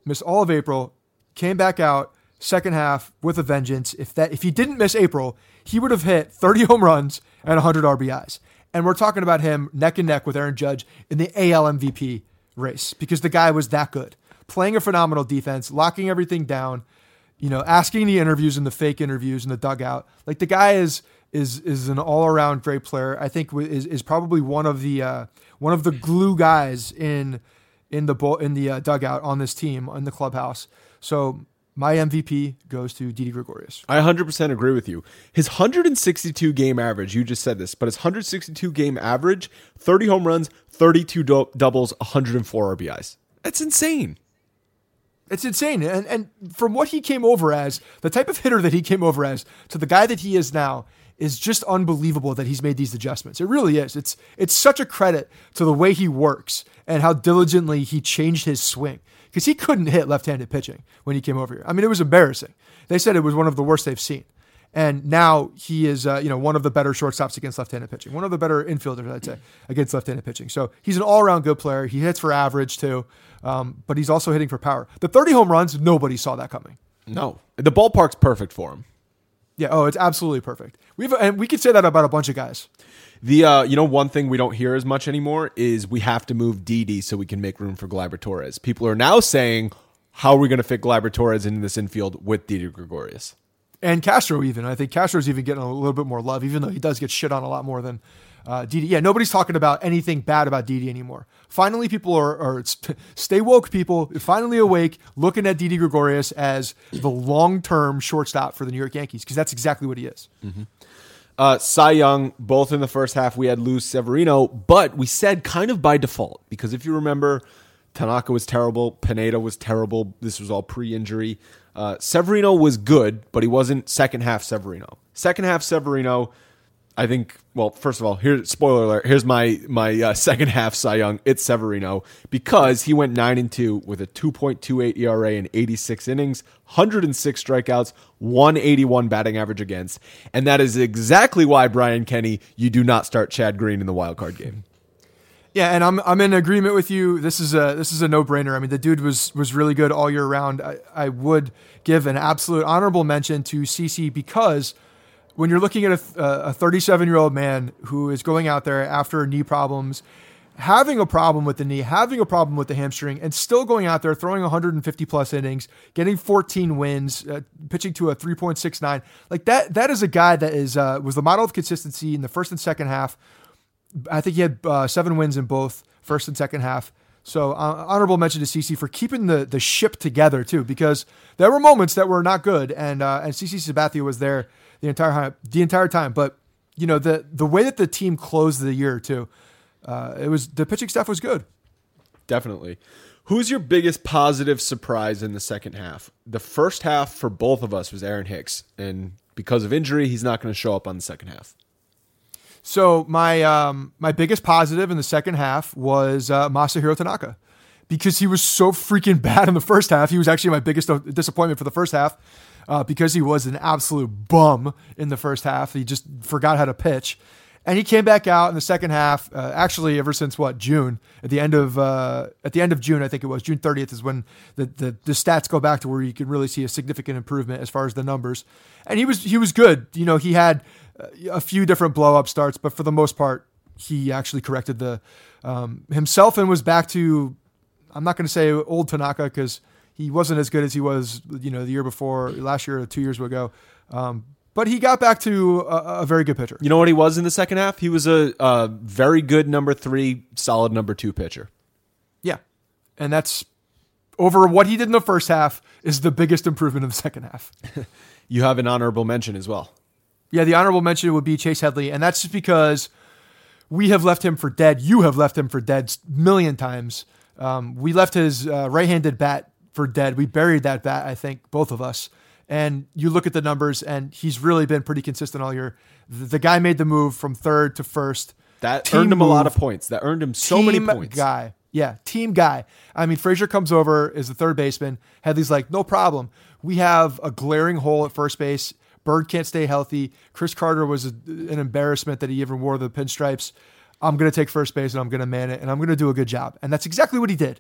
missed all of April. Came back out second half with a vengeance. If that if he didn't miss April, he would have hit 30 home runs and 100 RBIs. And we're talking about him neck and neck with Aaron Judge in the AL MVP race because the guy was that good, playing a phenomenal defense, locking everything down, you know, asking the interviews and the fake interviews in the dugout. Like the guy is is is an all around great player. I think is is probably one of the uh, one of the glue guys in in the in the uh, dugout on this team in the clubhouse. So my MVP goes to Didi Gregorius. I 100% agree with you. His 162 game average, you just said this, but his 162 game average, 30 home runs, 32 do- doubles, 104 RBIs. That's insane. It's insane. And and from what he came over as, the type of hitter that he came over as to the guy that he is now is just unbelievable that he's made these adjustments. It really is. It's it's such a credit to the way he works and how diligently he changed his swing. Because he couldn't hit left-handed pitching when he came over here. I mean, it was embarrassing. They said it was one of the worst they've seen. And now he is, uh, you know, one of the better shortstops against left-handed pitching. One of the better infielders, I'd say, against left-handed pitching. So he's an all-around good player. He hits for average too, um, but he's also hitting for power. The 30 home runs, nobody saw that coming. No. The ballpark's perfect for him. Yeah. Oh, it's absolutely perfect. We've and we could say that about a bunch of guys. The uh, you know one thing we don't hear as much anymore is we have to move Didi so we can make room for Gleyber Torres. People are now saying, how are we going to fit Gleyber Torres into this infield with Didi Gregorius? And Castro even. I think Castro's even getting a little bit more love, even though he does get shit on a lot more than uh, Didi. Yeah, nobody's talking about anything bad about Didi anymore. Finally, people are, are stay woke. People finally awake, looking at Didi Gregorius as the long term shortstop for the New York Yankees because that's exactly what he is. Uh, Cy Young, both in the first half, we had Luz Severino, but we said kind of by default because if you remember, Tanaka was terrible, Pineda was terrible. This was all pre-injury. Uh, Severino was good, but he wasn't second half Severino. Second half Severino, I think. Well, first of all, here spoiler alert. Here's my my uh, second half Cy Young. It's Severino because he went nine and two with a 2.28 ERA in 86 innings, 106 strikeouts, 181 batting average against, and that is exactly why Brian Kenny, you do not start Chad Green in the wild card game. Yeah, and I'm I'm in agreement with you. This is a this is a no brainer. I mean, the dude was was really good all year round. I, I would give an absolute honorable mention to CC because when you're looking at a, a 37 year old man who is going out there after knee problems, having a problem with the knee, having a problem with the hamstring, and still going out there throwing 150 plus innings, getting 14 wins, uh, pitching to a 3.69, like that. That is a guy that is uh, was the model of consistency in the first and second half. I think he had uh, seven wins in both first and second half. So uh, honorable mention to CC for keeping the the ship together too, because there were moments that were not good, and uh, and CC Sabathia was there the entire the entire time. But you know the the way that the team closed the year too, uh, it was the pitching staff was good. Definitely. Who's your biggest positive surprise in the second half? The first half for both of us was Aaron Hicks, and because of injury, he's not going to show up on the second half. So my um, my biggest positive in the second half was uh, Masahiro Tanaka because he was so freaking bad in the first half. He was actually my biggest disappointment for the first half uh, because he was an absolute bum in the first half. He just forgot how to pitch. And he came back out in the second half. Uh, actually, ever since what June, at the end of uh, at the end of June, I think it was June 30th is when the, the the stats go back to where you can really see a significant improvement as far as the numbers. And he was he was good. You know, he had a few different blow up starts, but for the most part, he actually corrected the um, himself and was back to. I'm not going to say old Tanaka because he wasn't as good as he was, you know, the year before, last year or two years ago. Um, but he got back to a, a very good pitcher. You know what he was in the second half? He was a, a very good number three, solid number two pitcher. Yeah, and that's over what he did in the first half is the biggest improvement in the second half. You have an honorable mention as well. Yeah, the honorable mention would be Chase Headley, and that's just because we have left him for dead. You have left him for dead million times. Um, we left his uh, right-handed bat for dead. We buried that bat, I think, both of us. And you look at the numbers, and he's really been pretty consistent all year. The, the guy made the move from third to first. That Team earned him a lot of points. That earned him so many points. Guy. Yeah, team guy. I mean, Frazier comes over as the third baseman. Headley's like, no problem. We have a glaring hole at first base. Bird can't stay healthy. Chris Carter was a, an embarrassment that he even wore the pinstripes. I'm going to take first base and I'm going to man it and I'm going to do a good job. And that's exactly what he did.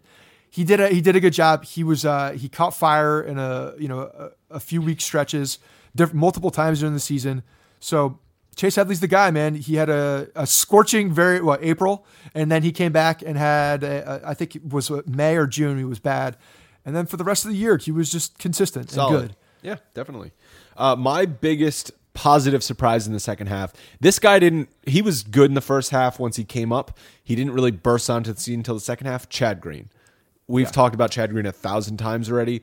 He did a he did a good job. He was uh, he caught fire in a you know a, a few week stretches, diff- multiple times during the season. So Chase Headley's the guy, man. He had a, a scorching very what April, and then he came back and had a, a, I think it was May or June he was bad, and then for the rest of the year he was just consistent and good. Yeah, definitely. Uh, my biggest positive surprise in the second half. This guy didn't. He was good in the first half. Once he came up, he didn't really burst onto the scene until the second half. Chad Green. We've talked about Chad Green a thousand times already.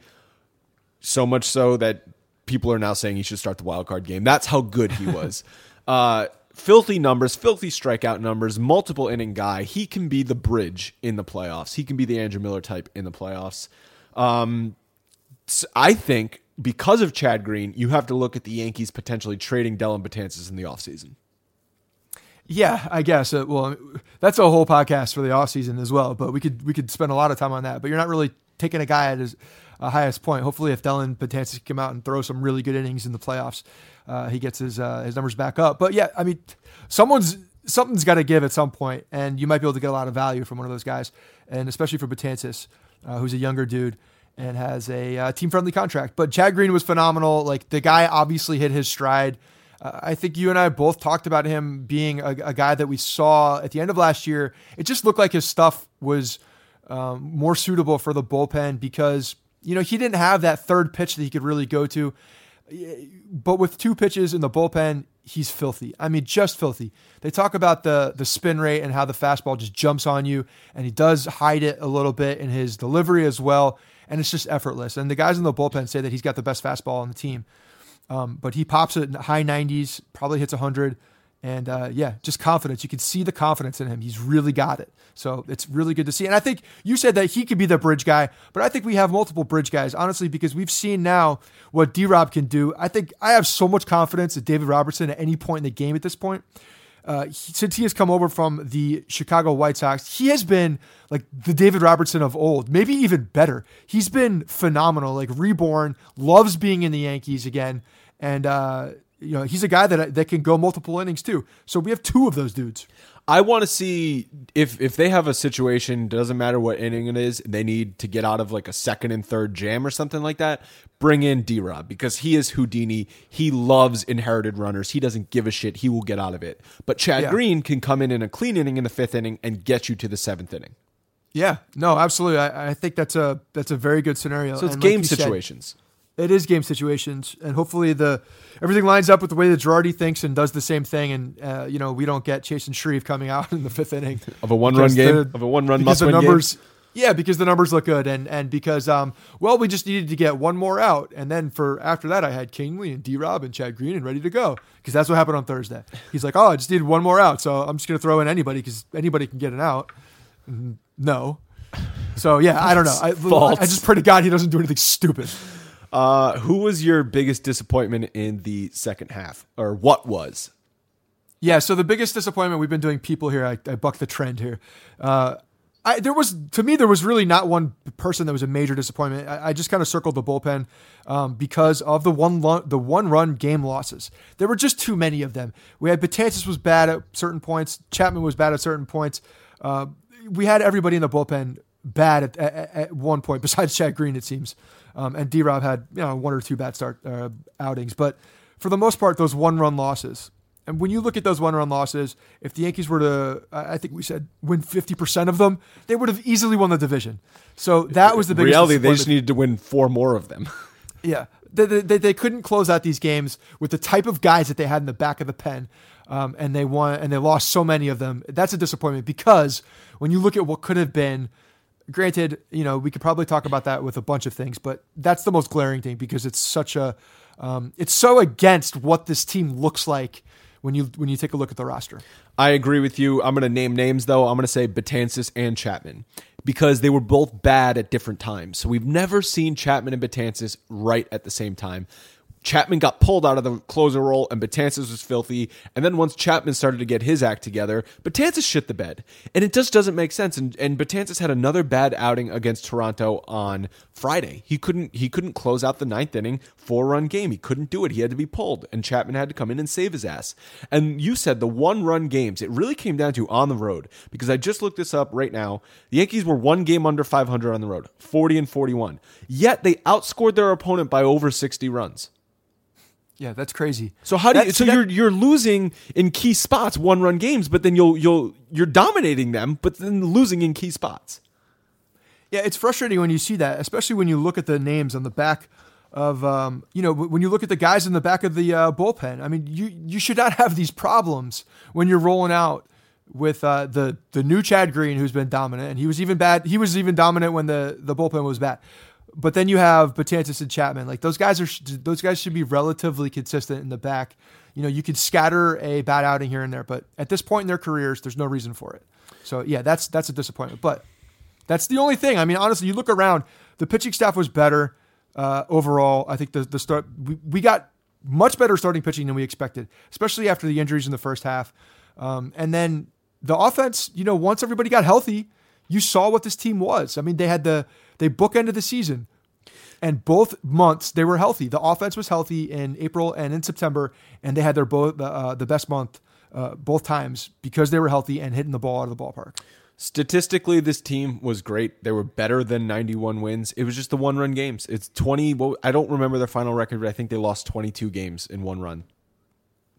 So much so that people are now saying he should start the wild card game. That's how good he was. uh, filthy numbers, filthy strikeout numbers, multiple inning guy. He can be the bridge in the playoffs. He can be the Andrew Miller type in the playoffs. Um, I think because of Chad Green, you have to look at the Yankees potentially trading Dellin Betances in the offseason. Yeah, I guess. Uh, well, that's a whole podcast for the offseason as well. But we could we could spend a lot of time on that. But you're not really taking a guy at his uh, highest point. Hopefully, if Dellin Betances can come out and throw some really good innings in the playoffs, uh, he gets his uh, his numbers back up. But yeah, I mean, someone's something's got to give at some point, and you might be able to get a lot of value from one of those guys, and especially for Betances, uh, who's a younger dude and has a uh, team friendly contract. But Chad Green was phenomenal. Like the guy obviously hit his stride. Uh, I think you and I both talked about him being a, a guy that we saw at the end of last year. It just looked like his stuff was um, more suitable for the bullpen because you know he didn't have that third pitch that he could really go to. But with two pitches in the bullpen, he's filthy. I mean, just filthy. They talk about the the spin rate and how the fastball just jumps on you, and he does hide it a little bit in his delivery as well, and it's just effortless. And the guys in the bullpen say that he's got the best fastball on the team. Um, but he pops it in high 90s, probably hits 100. And uh, yeah, just confidence. You can see the confidence in him. He's really got it. So it's really good to see. And I think you said that he could be the bridge guy, but I think we have multiple bridge guys, honestly, because we've seen now what D Rob can do. I think I have so much confidence in David Robertson at any point in the game at this point. Uh, he, since he has come over from the Chicago White Sox, he has been like the David Robertson of old, maybe even better. He's been phenomenal, like reborn, loves being in the Yankees again, and uh, you know he's a guy that that can go multiple innings too. So we have two of those dudes. I want to see if if they have a situation, doesn't matter what inning it is, they need to get out of like a second and third jam or something like that. Bring in D Rob because he is Houdini. He loves inherited runners. He doesn't give a shit. He will get out of it. But Chad Yeah. Green can come in in a clean inning in the fifth inning and get you to the seventh inning. Yeah, no, absolutely. I, I think that's a that's a very good scenario. So it's And like game said, situations. It is game situations, and hopefully the everything lines up with the way that Girardi thinks and does the same thing. And uh, you know we don't get Chasen Shreve coming out in the fifth inning Of a one-run game? the- Of a one-run because the must-win game? numbers. Yeah, because the numbers look good, and and because um well we just needed to get one more out, and then for after that I had Kingsley and D Rob and Chad Green and ready to go because that's what happened on Thursday. He's like, oh, I just needed one more out, so I'm just gonna throw in anybody because anybody can get an out. No. So yeah, I don't know. I, I just pray to God he doesn't do anything stupid. Uh, who was your biggest disappointment in the second half, or what was? Yeah, so the biggest disappointment we've been doing people here. I, I buck the trend here. Uh, I, there was to me there was really not one person that was a major disappointment. I, I just kind of circled the bullpen um, because of the one lo- the one run game losses. There were just too many of them. We had Betances was bad at certain points. Chapman was bad at certain points. Uh, we had everybody in the bullpen bad at, at, at one point besides Chad Green it seems, um, and D Rob had you know one or two bad start uh, outings, but for the most part those one run losses. And when you look at those one run losses, if the Yankees were to, I think we said, win 50% of them, they would have easily won the division. So that was the biggest reality. They just needed to win four more of them. Yeah, they, they, they couldn't close out these games with the type of guys that they had in the back of the pen, um, and they won and they lost so many of them. That's a disappointment because when you look at what could have been granted, you know, we could probably talk about that with a bunch of things, but that's the most glaring thing because it's such a, um, it's so against what this team looks like when you when you take a look at the roster. I agree with you. I'm going to name names though. I'm going to say Betances and Chapman because they were both bad at different times. So we've never seen Chapman and Betances right at the same time. Chapman got pulled out of the closer role and Betances was filthy. And then once Chapman started to get his act together, Betances shit the bed. And it just doesn't make sense. And, and Betances had another bad outing against Toronto on Friday. He couldn't he couldn't close out the ninth inning, four run game. He couldn't do it. He had to be pulled. And Chapman had to come in and save his ass. And you said the one run games, it really came down to on the road. Because I just looked this up right now. The Yankees were one game under 500 on the road, 40 and 41. Yet they outscored their opponent by over 60 runs. Yeah, that's crazy. So how do you? So that- you're you're losing in key spots, one run games, but then you'll you'll you're dominating them, but then losing in key spots. Yeah, it's frustrating when you see that, especially when you look at the names on the back of, um, you know, when you look at the guys in the back of the uh, bullpen. I mean, you you should not have these problems when you're rolling out with uh, the the new Chad Green, who's been dominant, and he was even bad. He was even dominant when the the bullpen was bad. But then you have Betances and Chapman. Like those guys are those guys should be relatively consistent in the back. You know, you could scatter a bad outing here and there, but at this point in their careers, there's no reason for it. So yeah, that's that's a disappointment. But that's the only thing. I mean, honestly, you look around, the pitching staff was better uh, overall. I think the the start we, we got much better starting pitching than we expected, especially after the injuries in the first half. Um, and then the offense, you know, once everybody got healthy, you saw what this team was. I mean, they had the they bookended the season, and both months they were healthy. The offense was healthy in April and in September, and they had their both uh, the best month uh, both times because they were healthy and hitting the ball out of the ballpark. Statistically, this team was great. They were better than 91 wins. It was just the one run games. It's 20. Well, I don't remember their final record, but I think they lost 22 games in one run.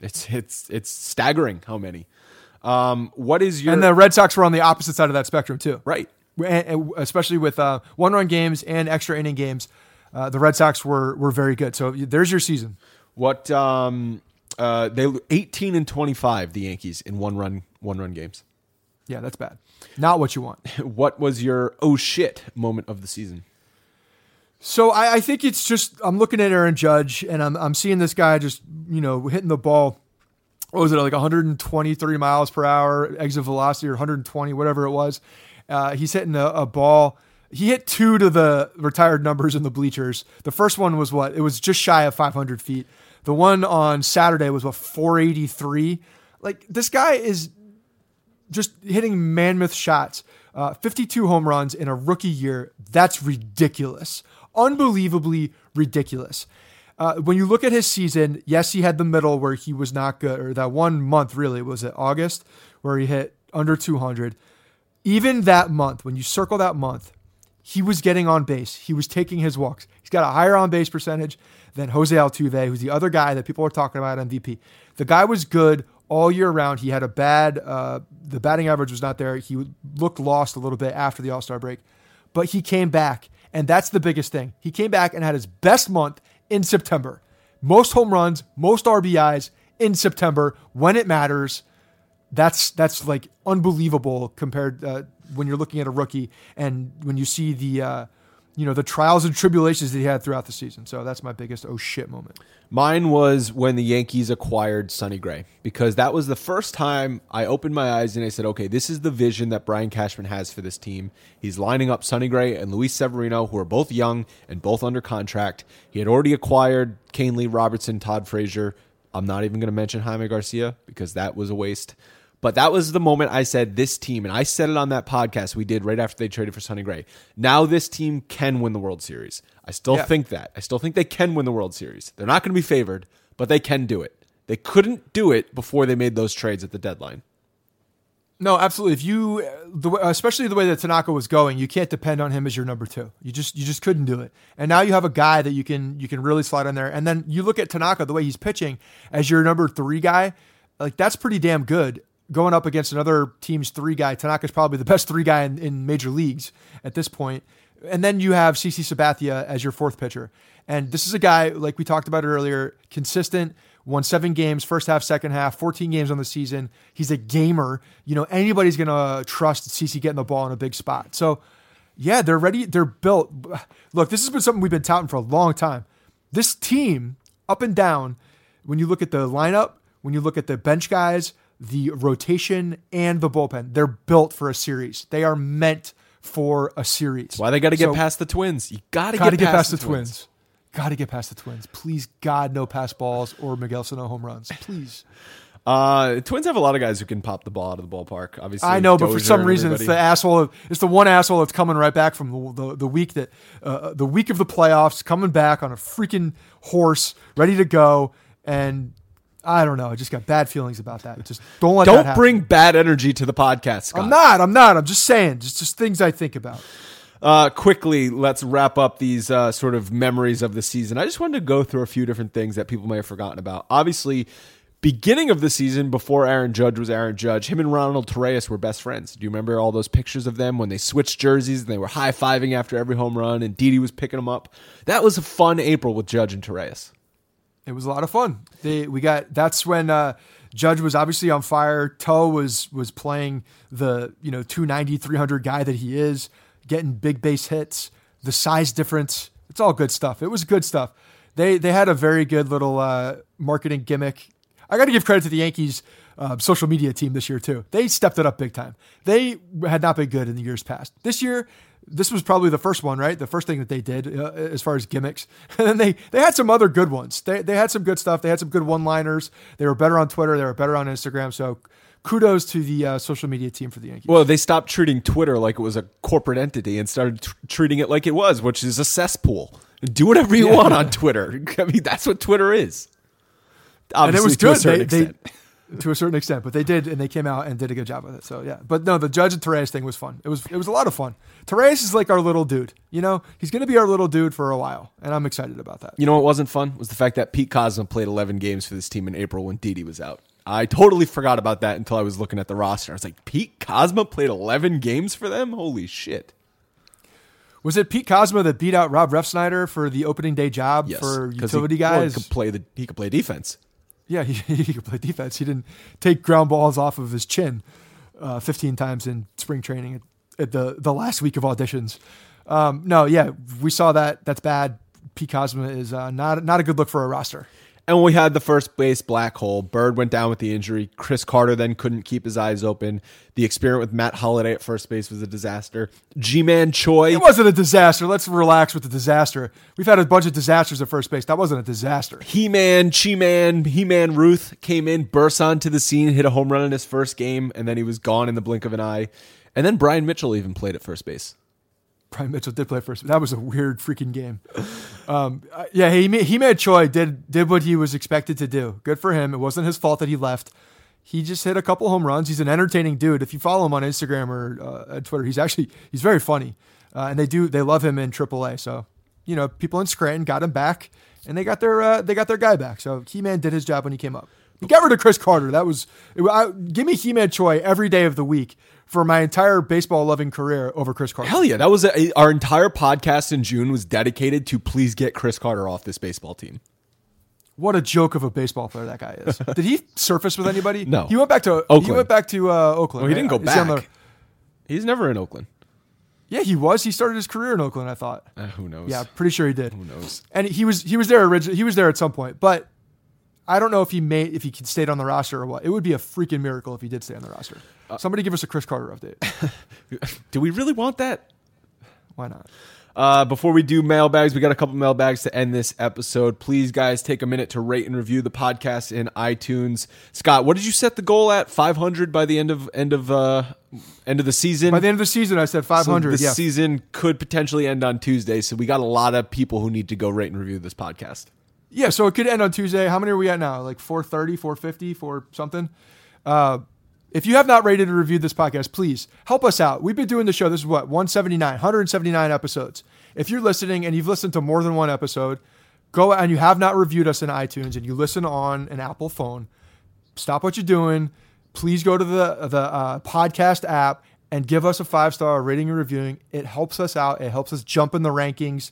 It's it's it's staggering how many. Um, what is your And the Red Sox were on the opposite side of that spectrum too. right? Especially with uh, one run games and extra inning games, uh, the Red Sox were were very good. So there's your season. What um uh they 18 and 25 the Yankees in one run one run games. Yeah, that's bad. Not what you want. What was your oh shit moment of the season? So I, I think it's just I'm looking at Aaron Judge and I'm I'm seeing this guy just you know hitting the ball. What was it like 123 miles per hour exit velocity or 120 whatever it was? Uh, he's hitting a, a ball. He hit two to the retired numbers in the bleachers. The first one was what? It was just shy of 500 feet. The one on Saturday was what 483. Like this guy is just hitting mammoth shots. Uh, 52 home runs in a rookie year. That's ridiculous. Unbelievably ridiculous. Uh, when you look at his season, yes, he had the middle where he was not good, or that one month really was it August where he hit under 200. Even that month, when you circle that month, he was getting on base. He was taking his walks. He's got a higher on base percentage than Jose Altuve, who's the other guy that people are talking about MVP. The guy was good all year round. He had a bad, uh, the batting average was not there. He looked lost a little bit after the All Star break, but he came back. And that's the biggest thing. He came back and had his best month in September. Most home runs, most RBIs in September when it matters. That's that's like unbelievable compared uh, when you're looking at a rookie and when you see the uh, you know the trials and tribulations that he had throughout the season. So that's my biggest oh shit moment. Mine was when the Yankees acquired Sonny Gray because that was the first time I opened my eyes and I said, okay, this is the vision that Brian Cashman has for this team. He's lining up Sonny Gray and Luis Severino, who are both young and both under contract. He had already acquired Kahnle Robertson, Todd Frazier. I'm not even going to mention Jaime Garcia because that was a waste. But that was the moment I said this team, and I said it on that podcast we did right after they traded for Sonny Gray. Now this team can win the World Series. I still Yeah. think that. I still think they can win the World Series. They're not going to be favored, but they can do it. They couldn't do it before they made those trades at the deadline. No, absolutely. If you, the way, especially the way that Tanaka was going, you can't depend on him as your number two. You just you just couldn't do it. And now you have a guy that you can you can really slide in there. And then you look at Tanaka the way he's pitching as your number three guy, like that's pretty damn good. Going up against another team's three guy, Tanaka's probably the best three guy in, in major leagues at this point. And then you have CC Sabathia as your fourth pitcher. And this is a guy, like we talked about earlier, consistent, won seven games, first half, second half, 14 games on the season. He's a gamer. You know, anybody's going to trust CC getting the ball in a big spot. So Yeah, they're ready. They're built. Look, this has been something we've been touting for a long time. This team, up and down, when you look at the lineup, when you look at the bench guys, the rotation, and the bullpen, they're built for a series. They are meant for a series. Why they got to get So- past the Twins? You got to get, get past the twins. Got to get past the twins. Please, God, no pass balls or Miguel Sano home runs. Please. Uh, Twins have a lot of guys who can pop the ball out of the ballpark. Obviously, I know, but for some reason, it's the everybody. asshole. It's the one asshole that's coming right back from the the, the week that uh, the week of the playoffs, coming back on a freaking horse, ready to go, and I don't know. I just got bad feelings about that. Just don't let Don't bring bad energy to the podcast. Scott. I'm not. I'm not. I'm just saying. Just just things I think about. Uh, quickly, let's wrap up these uh, sort of memories of the season. I just wanted to go through a few different things that people may have forgotten about. Obviously, beginning of the season, before Aaron Judge was Aaron Judge, him and Ronald Torreyes were best friends. Do you remember all those pictures of them when they switched jerseys and they were high fiving after every home run and Didi was picking them up? That was a fun April with Judge and Torreyes. It was a lot of fun. They we got that's when uh, Judge was obviously on fire. Toe was was playing the you know 290 300 guy that he is, getting big base hits. The size difference, it's all good stuff. It was good stuff. They they had a very good little uh, marketing gimmick. I got to give credit to the Yankees uh, social media team this year too. They stepped it up big time. They had not been good in the years past. This year, this was probably the first one, right? The first thing that they did uh, as far as gimmicks. And then they they had some other good ones. They they had some good stuff. They had some good one-liners. They were better on Twitter. They were better on Instagram. So kudos to the uh, social media team for the Yankees. Well, they stopped treating Twitter like it was a corporate entity and started tr- treating it like it was, which is a cesspool. Do whatever you want on Twitter. I mean, that's what Twitter is. and it Obviously, was to a certain They, they, extent. To a certain extent, but they did, and they came out and did a good job with it. So yeah, but no, the Judge and Torreyes thing was fun. It was it was a lot of fun. Torreyes is like our little dude. You know, he's going to be our little dude for a while, and I'm excited about that. You know what wasn't fun was the fact that Pete Kozma played 11 games for this team in April when Didi was out. I totally forgot about that until I was looking at the roster. I was like, Pete Kozma played 11 games for them? Holy shit. Was it Pete Kozma that beat out Rob Refsnyder for the opening day job Yes. for utility he, well, guys? he could play the he could play defense. Yeah, he, he could play defense. He didn't take ground balls off of his chin uh, 15 times in spring training at, at the, the last week of auditions. Um, no, yeah, we saw that. That's bad. Pete Kozma is uh, not not a good look for a roster. And we had the first base black hole. Bird went down with the injury. Chris Carter then couldn't keep his eyes open. The experiment with Matt Holliday at first base was a disaster. Ji-Man Choi. It wasn't a disaster. Let's relax with the disaster. We've had a bunch of disasters at first base. That wasn't a disaster. He Man, Chi Man, He Man Ruth came in, burst onto the scene, hit a home run in his first game, and then he was gone in the blink of an eye. And then Bryan Mitchell even played at first base. Bryan Mitchell did play first. That was a weird freaking game. Um, uh, yeah, he he made Choi did did what he was expected to do. Good for him. It wasn't his fault that he left. He just hit a couple home runs. He's an entertaining dude. If you follow him on Instagram or uh, Twitter, he's actually he's very funny. Uh, and they do they love him in AAA. So you know people in Scranton got him back, and they got their uh, they got their guy back. So He Man did his job when he came up. He got rid of Chris Carter. That was it, I, give me He Man Choi every day of the week for my entire baseball loving career over Chris Carter. Hell yeah, that was a, our entire podcast in June was dedicated to please get Chris Carter off this baseball team. What a joke of a baseball player that guy is. Did he surface with anybody? No. He went back to Oakland. He went back to uh, Oakland. Well, he right? didn't go Is he on back. the- He's never in Oakland. yeah, he was. He started his career in Oakland. I thought. Uh, who knows? Yeah, pretty sure he did. Who knows? And he was he was there originally. He was there at some point, but I don't know if he made if he stayed on the roster or what. It would be a freaking miracle if he did stay on the roster. Uh, Somebody give us a Chris Carter update. Do we really want that? Why not? Uh, before we do mailbags, we got a couple mailbags to end this episode. Please, guys, take a minute to rate and review the podcast in iTunes. Scott, what did you set the goal at? Five hundred by the end of end of uh, end of the season. By the end of the season, I said So 500. the yeah, season could potentially end on Tuesday, so we got a lot of people who need to go rate and review this podcast. Yeah, so it could end on Tuesday. How many are we at now? Like 430, 450, 4 something? Uh, if you have not rated or reviewed this podcast, please help us out. We've been doing the show. This is what, 179, 179 episodes. If you're listening and you've listened to more than one episode, go and you have not reviewed us in iTunes and you listen on an Apple phone, stop what you're doing. Please go to the, the uh, podcast app and give us a five star rating and reviewing. It helps us out, it helps us jump in the rankings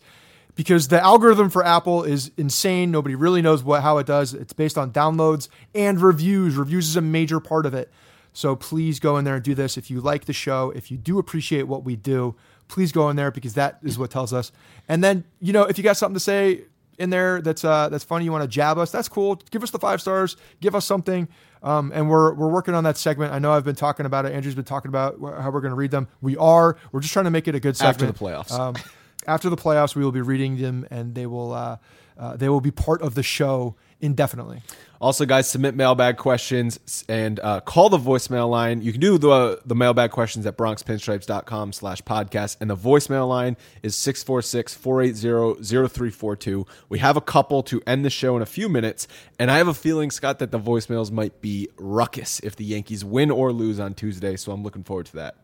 because the algorithm for Apple is insane. Nobody really knows what how it does. It's based on downloads and reviews. Reviews is a major part of it. So please go in there and do this. If you like the show, if you do appreciate what we do, please go in there because that is what tells us. And then you know if you got something to say in there that's uh, that's funny, you want to jab us, that's cool. Give us the five stars, give us something. Um, and we're we're working on that segment. I know I've been talking about it. Andrew's been talking about how we're going to read them. We are. We're just trying to make it a good segment. After the playoffs. Um, after the playoffs, we will be reading them, and they will uh, uh, they will be part of the show indefinitely. Also, guys, submit mailbag questions and uh, call the voicemail line. You can do the the mailbag questions at bronxpinstripes.com slash podcast. And the voicemail line is 646-480-0342. We have a couple to end the show in a few minutes. And I have a feeling, Scott, that the voicemails might be ruckus if the Yankees win or lose on Tuesday. So I'm looking forward to that.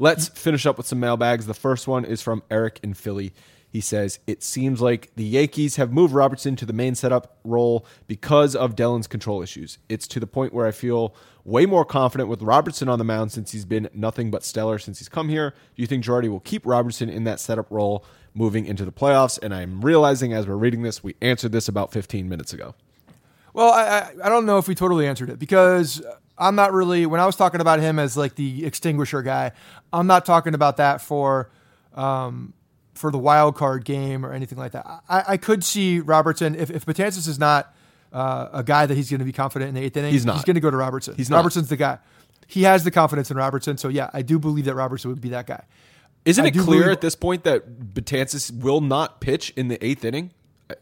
Let's finish up with some mailbags. The first one is from Eric in Philly. He says, It seems like the Yankees have moved Robertson to the main setup role because of Dellin's control issues. It's to the point where I feel way more confident with Robertson on the mound since he's been nothing but stellar since he's come here. Do you think Girardi will keep Robertson in that setup role moving into the playoffs? And I'm realizing as we're reading this, we answered this about 15 minutes ago. Well, I, I, I don't know if we totally answered it because I'm not really, when I was talking about him as like the extinguisher guy, I'm not talking about that for. Um, for the wild card game or anything like that. I, I could see Robertson if if Betances is not uh, a guy that he's going to be confident in the eighth inning. He's not. He's going to go to Robertson. He's not. Robertson's the guy. He has the confidence in Robertson. So yeah, I do believe that Robertson would be that guy. Isn't I it clear believe- at this point that Betances will not pitch in the eighth inning?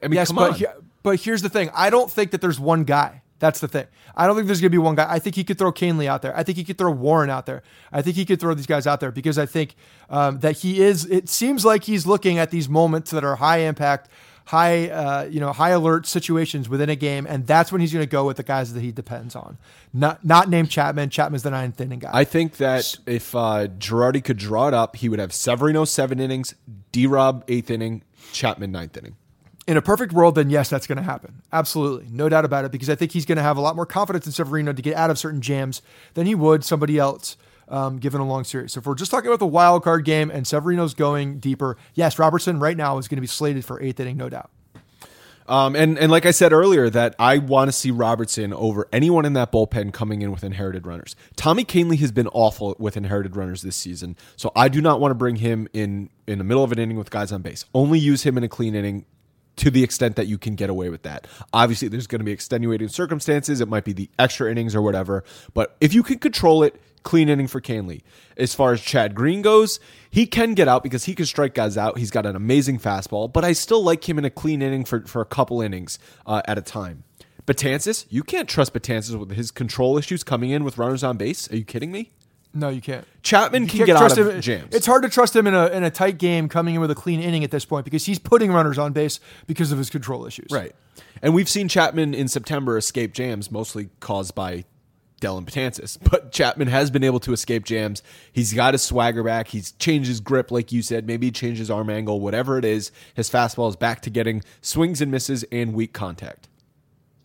I mean, yes, come but on. he- but here's the thing. I don't think that there's one guy. That's the thing. I don't think there's going to be one guy. I think he could throw Kahnle out there. I think he could throw Warren out there. I think he could throw these guys out there because I think um, that he is. It seems like he's looking at these moments that are high impact, high uh, you know high alert situations within a game, and that's when he's going to go with the guys that he depends on. Not not named Chapman. Chapman's the ninth inning guy. I think that if uh, Girardi could draw it up, he would have Severino seven innings, D Rob eighth inning, Chapman ninth inning. In a perfect world, then yes, that's going to happen. Absolutely. No doubt about it. Because I think he's going to have a lot more confidence in Severino to get out of certain jams than he would somebody else um, given a long series. So if we're just talking about the wild card game and Severino's going deeper, yes, Robertson right now is going to be slated for eighth inning, no doubt. Um, and and like I said earlier, that I want to see Robertson over anyone in that bullpen coming in with inherited runners. Tommy Kahnle has been awful with inherited runners this season, so I do not want to bring him in in the middle of an inning with guys on base. Only use him in a clean inning to the extent that you can get away with that. Obviously, there's going to be extenuating circumstances. It might be the extra innings or whatever, but if you can control it, clean inning for Kahnle. As far as Chad Green goes, he can get out because he can strike guys out. He's got an amazing fastball, but I still like him in a clean inning for, for a couple innings uh, at a time. Betances, you can't trust Betances with his control issues coming in with runners on base. Are you kidding me? No, you can't. Chapman You can can't get out of him. jams. It's hard to trust him in a in a tight game coming in with a clean inning at this point because he's putting runners on base because of his control issues. Right. And we've seen Chapman in September escape jams, mostly caused by Dellin Betances. But Chapman has been able to escape jams. He's got his swagger back. He's changed his grip, like you said. Maybe he changed his arm angle, whatever it is. His fastball is back to getting swings and misses and weak contact.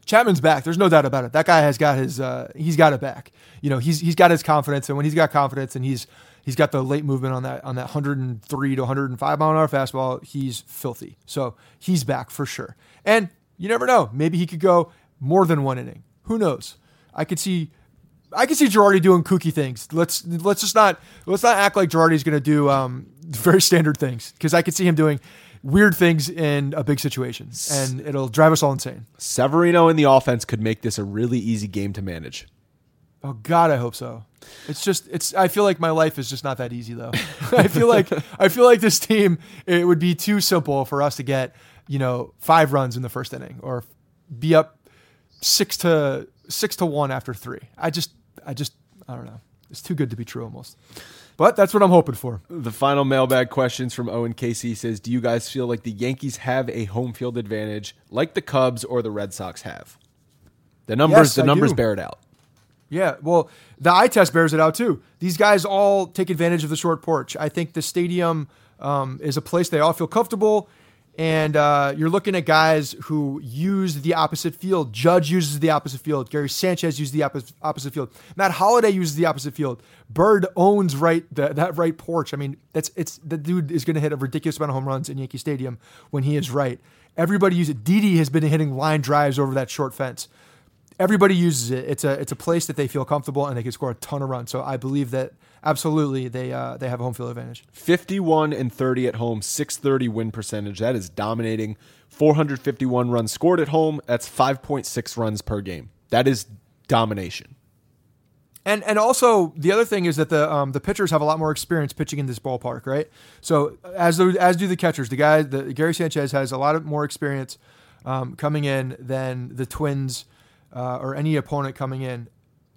Chapman's back. There's no doubt about it. That guy has got his uh, he's got it back. You know, he's he's got his confidence, and when he's got confidence, and he's he's got the late movement on that on that 103 to 105 mile an hour fastball, he's filthy. So he's back for sure. And you never know. Maybe he could go more than one inning. Who knows? I could see. I could see Girardi doing kooky things. Let's let's just not let's not act like Girardi's going to do um, very standard things because I could see him doing weird things in a big situation, and it'll drive us all insane. Severino in the offense could make this a really easy game to manage. Oh God, I hope so. It's just it's. I feel like my life is just not that easy though. I feel like I feel like this team it would be too simple for us to get you know five runs in the first inning or be up six to six to one after three. I just I just I don't know. It's too good to be true almost. But that's what I'm hoping for. The final mailbag questions from Owen Casey says, "Do you guys feel like the Yankees have a home field advantage like the Cubs or the Red Sox have?" The numbers, Yes, the I numbers do. bear it out. Yeah, well, the eye test bears it out too. These guys all take advantage of the short porch. I think the stadium um, is a place they all feel comfortable, and uh, you're looking at guys who use the opposite field. Judge uses the opposite field. Gary Sanchez uses the opposite field. Matt Holliday uses the opposite field. Bird owns right the, that right porch. I mean, that's it's the dude is going to hit a ridiculous amount of home runs in Yankee Stadium when he is right. Everybody uses it. Didi has been hitting line drives over that short fence everybody uses it. It's a it's a place that they feel comfortable and they can score a ton of runs. So I believe that absolutely they uh, they have a home field advantage. 51 and 30 at home, 630 win percentage. That is dominating. 451 runs scored at home. That's 5.6 runs per game. That is domination. And and also the other thing is that the um, the pitchers have a lot more experience pitching in this ballpark, right? So as do, as do the catchers. The guy, the Gary Sanchez has a lot of more experience um, coming in than the Twins uh, or any opponent coming in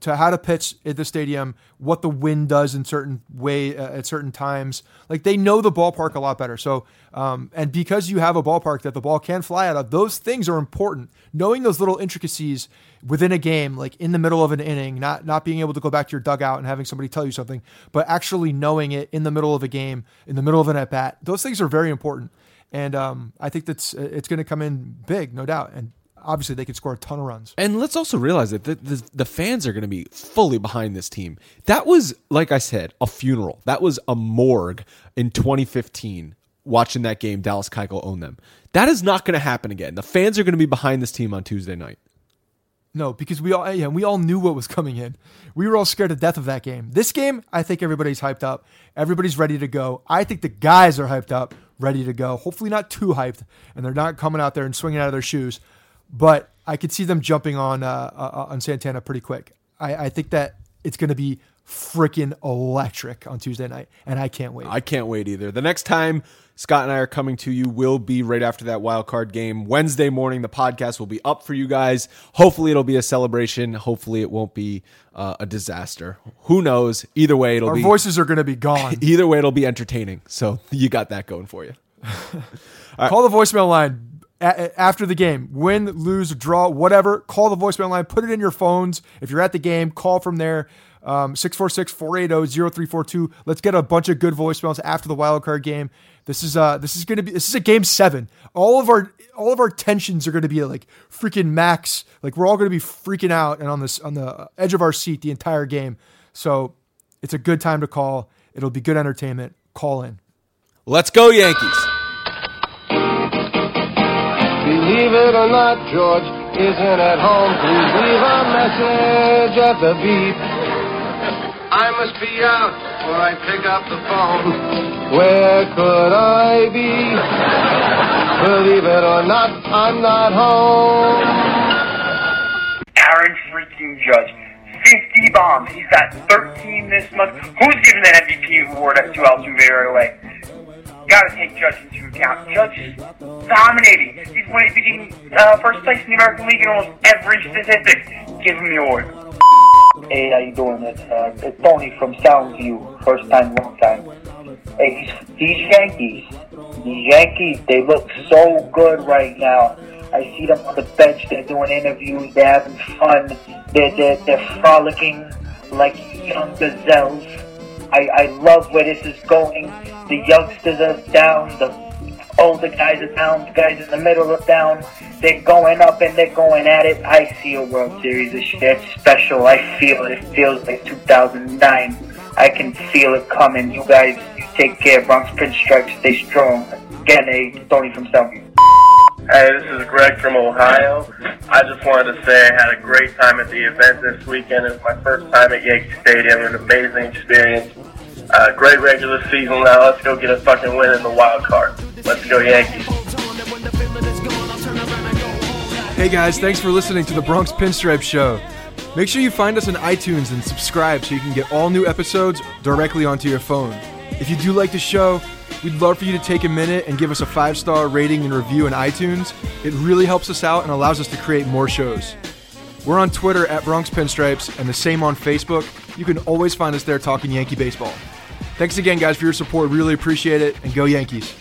to how to pitch at the stadium, what the wind does in certain way uh, at certain times. Like they know the ballpark a lot better. So, um, and because you have a ballpark that the ball can fly out of, those things are important. Knowing those little intricacies within a game, like in the middle of an inning, not not being able to go back to your dugout and having somebody tell you something, but actually knowing it in the middle of a game, in the middle of an at bat. Those things are very important. And um, I think that's it's going to come in big, no doubt. And obviously they can score a ton of runs. And let's also realize that the, the, the fans are going to be fully behind this team. That was, like I said, a funeral. That was a morgue in 2015 watching that game. Dallas Keuchel own them. That is not going to happen again. The fans are going to be behind this team on Tuesday night. No, because we all yeah, we all knew what was coming in. We were all scared to death of that game. This game, I think everybody's hyped up. Everybody's ready to go. I think the guys are hyped up, ready to go. Hopefully not too hyped, and they're not coming out there and swinging out of their shoes but I could see them jumping on uh, uh, on Santana pretty quick. I, I think that it's going to be freaking electric on Tuesday night, and I can't wait. I can't wait either. The next time Scott and I are coming to you will be right after that wild card game Wednesday morning. The podcast will be up for you guys. Hopefully, it'll be a celebration. Hopefully, it won't be uh, a disaster. Who knows? Either way, it'll be Our be voices are going to be gone. either way, it'll be entertaining. So you got that going for you. Call the voicemail line after the game, win, lose, draw, whatever, call the voicemail line, put it in your phones. If you're at the game, call from there. Um, 646-480-0342. Let's get a bunch of good voicemails after the wild card game. This is uh this is gonna be this is a game seven. All of our all of our tensions are gonna be like freaking max. Like we're all gonna be freaking out and on this on the edge of our seat the entire game. So it's a good time to call. It'll be good entertainment. Call in. Let's go, Yankees. Believe it or not, George isn't at home. Please leave a message at the beep. I must be out before I pick up the phone. Where could I be? Believe it or not, I'm not home. Aaron freaking Judge. 50 bombs. He's got 13 this month. Who's giving that MVP award to Altuve right away? Gotta take Judge into account. Judge is dominating. He's winning, uh, first place in the American League in almost every statistic. Give him the award. Hey, how you doing? It's, uh, it's Tony from Soundview. First time, long time. Hey, these, these Yankees, these Yankees, they look so good right now. I see them on the bench. They're doing interviews. They're having fun. They're, they're, they're frolicking like young gazelles. I, I love where this is going. The youngsters are down. The older guys are down. The guys in the middle are down. They're going up and they're going at it. I see a World Series this year. It's special. I feel it. It feels like 2009. I can feel it coming. You guys, take care. Bronx Pinstripes, stay strong. Again, a Tony from Southview. Hey, this is Greg from Ohio. I just wanted to say I had a great time at the event this weekend. It was my first time at Yankee Stadium. An amazing experience. Uh, great regular season. Now let's go get a fucking win in the wild card. Let's go Yankees. Hey guys, thanks for listening to the Bronx Pinstripe Show. Make sure you find us on iTunes and subscribe so you can get all new episodes directly onto your phone. If you do like the show, we'd love for you to take a minute and give us a five star rating and review in iTunes. It really helps us out and allows us to create more shows. We're on Twitter at Bronx Pinstripes and the same on Facebook. You can always find us there talking Yankee baseball. Thanks again, guys, for your support. Really appreciate it, and go Yankees.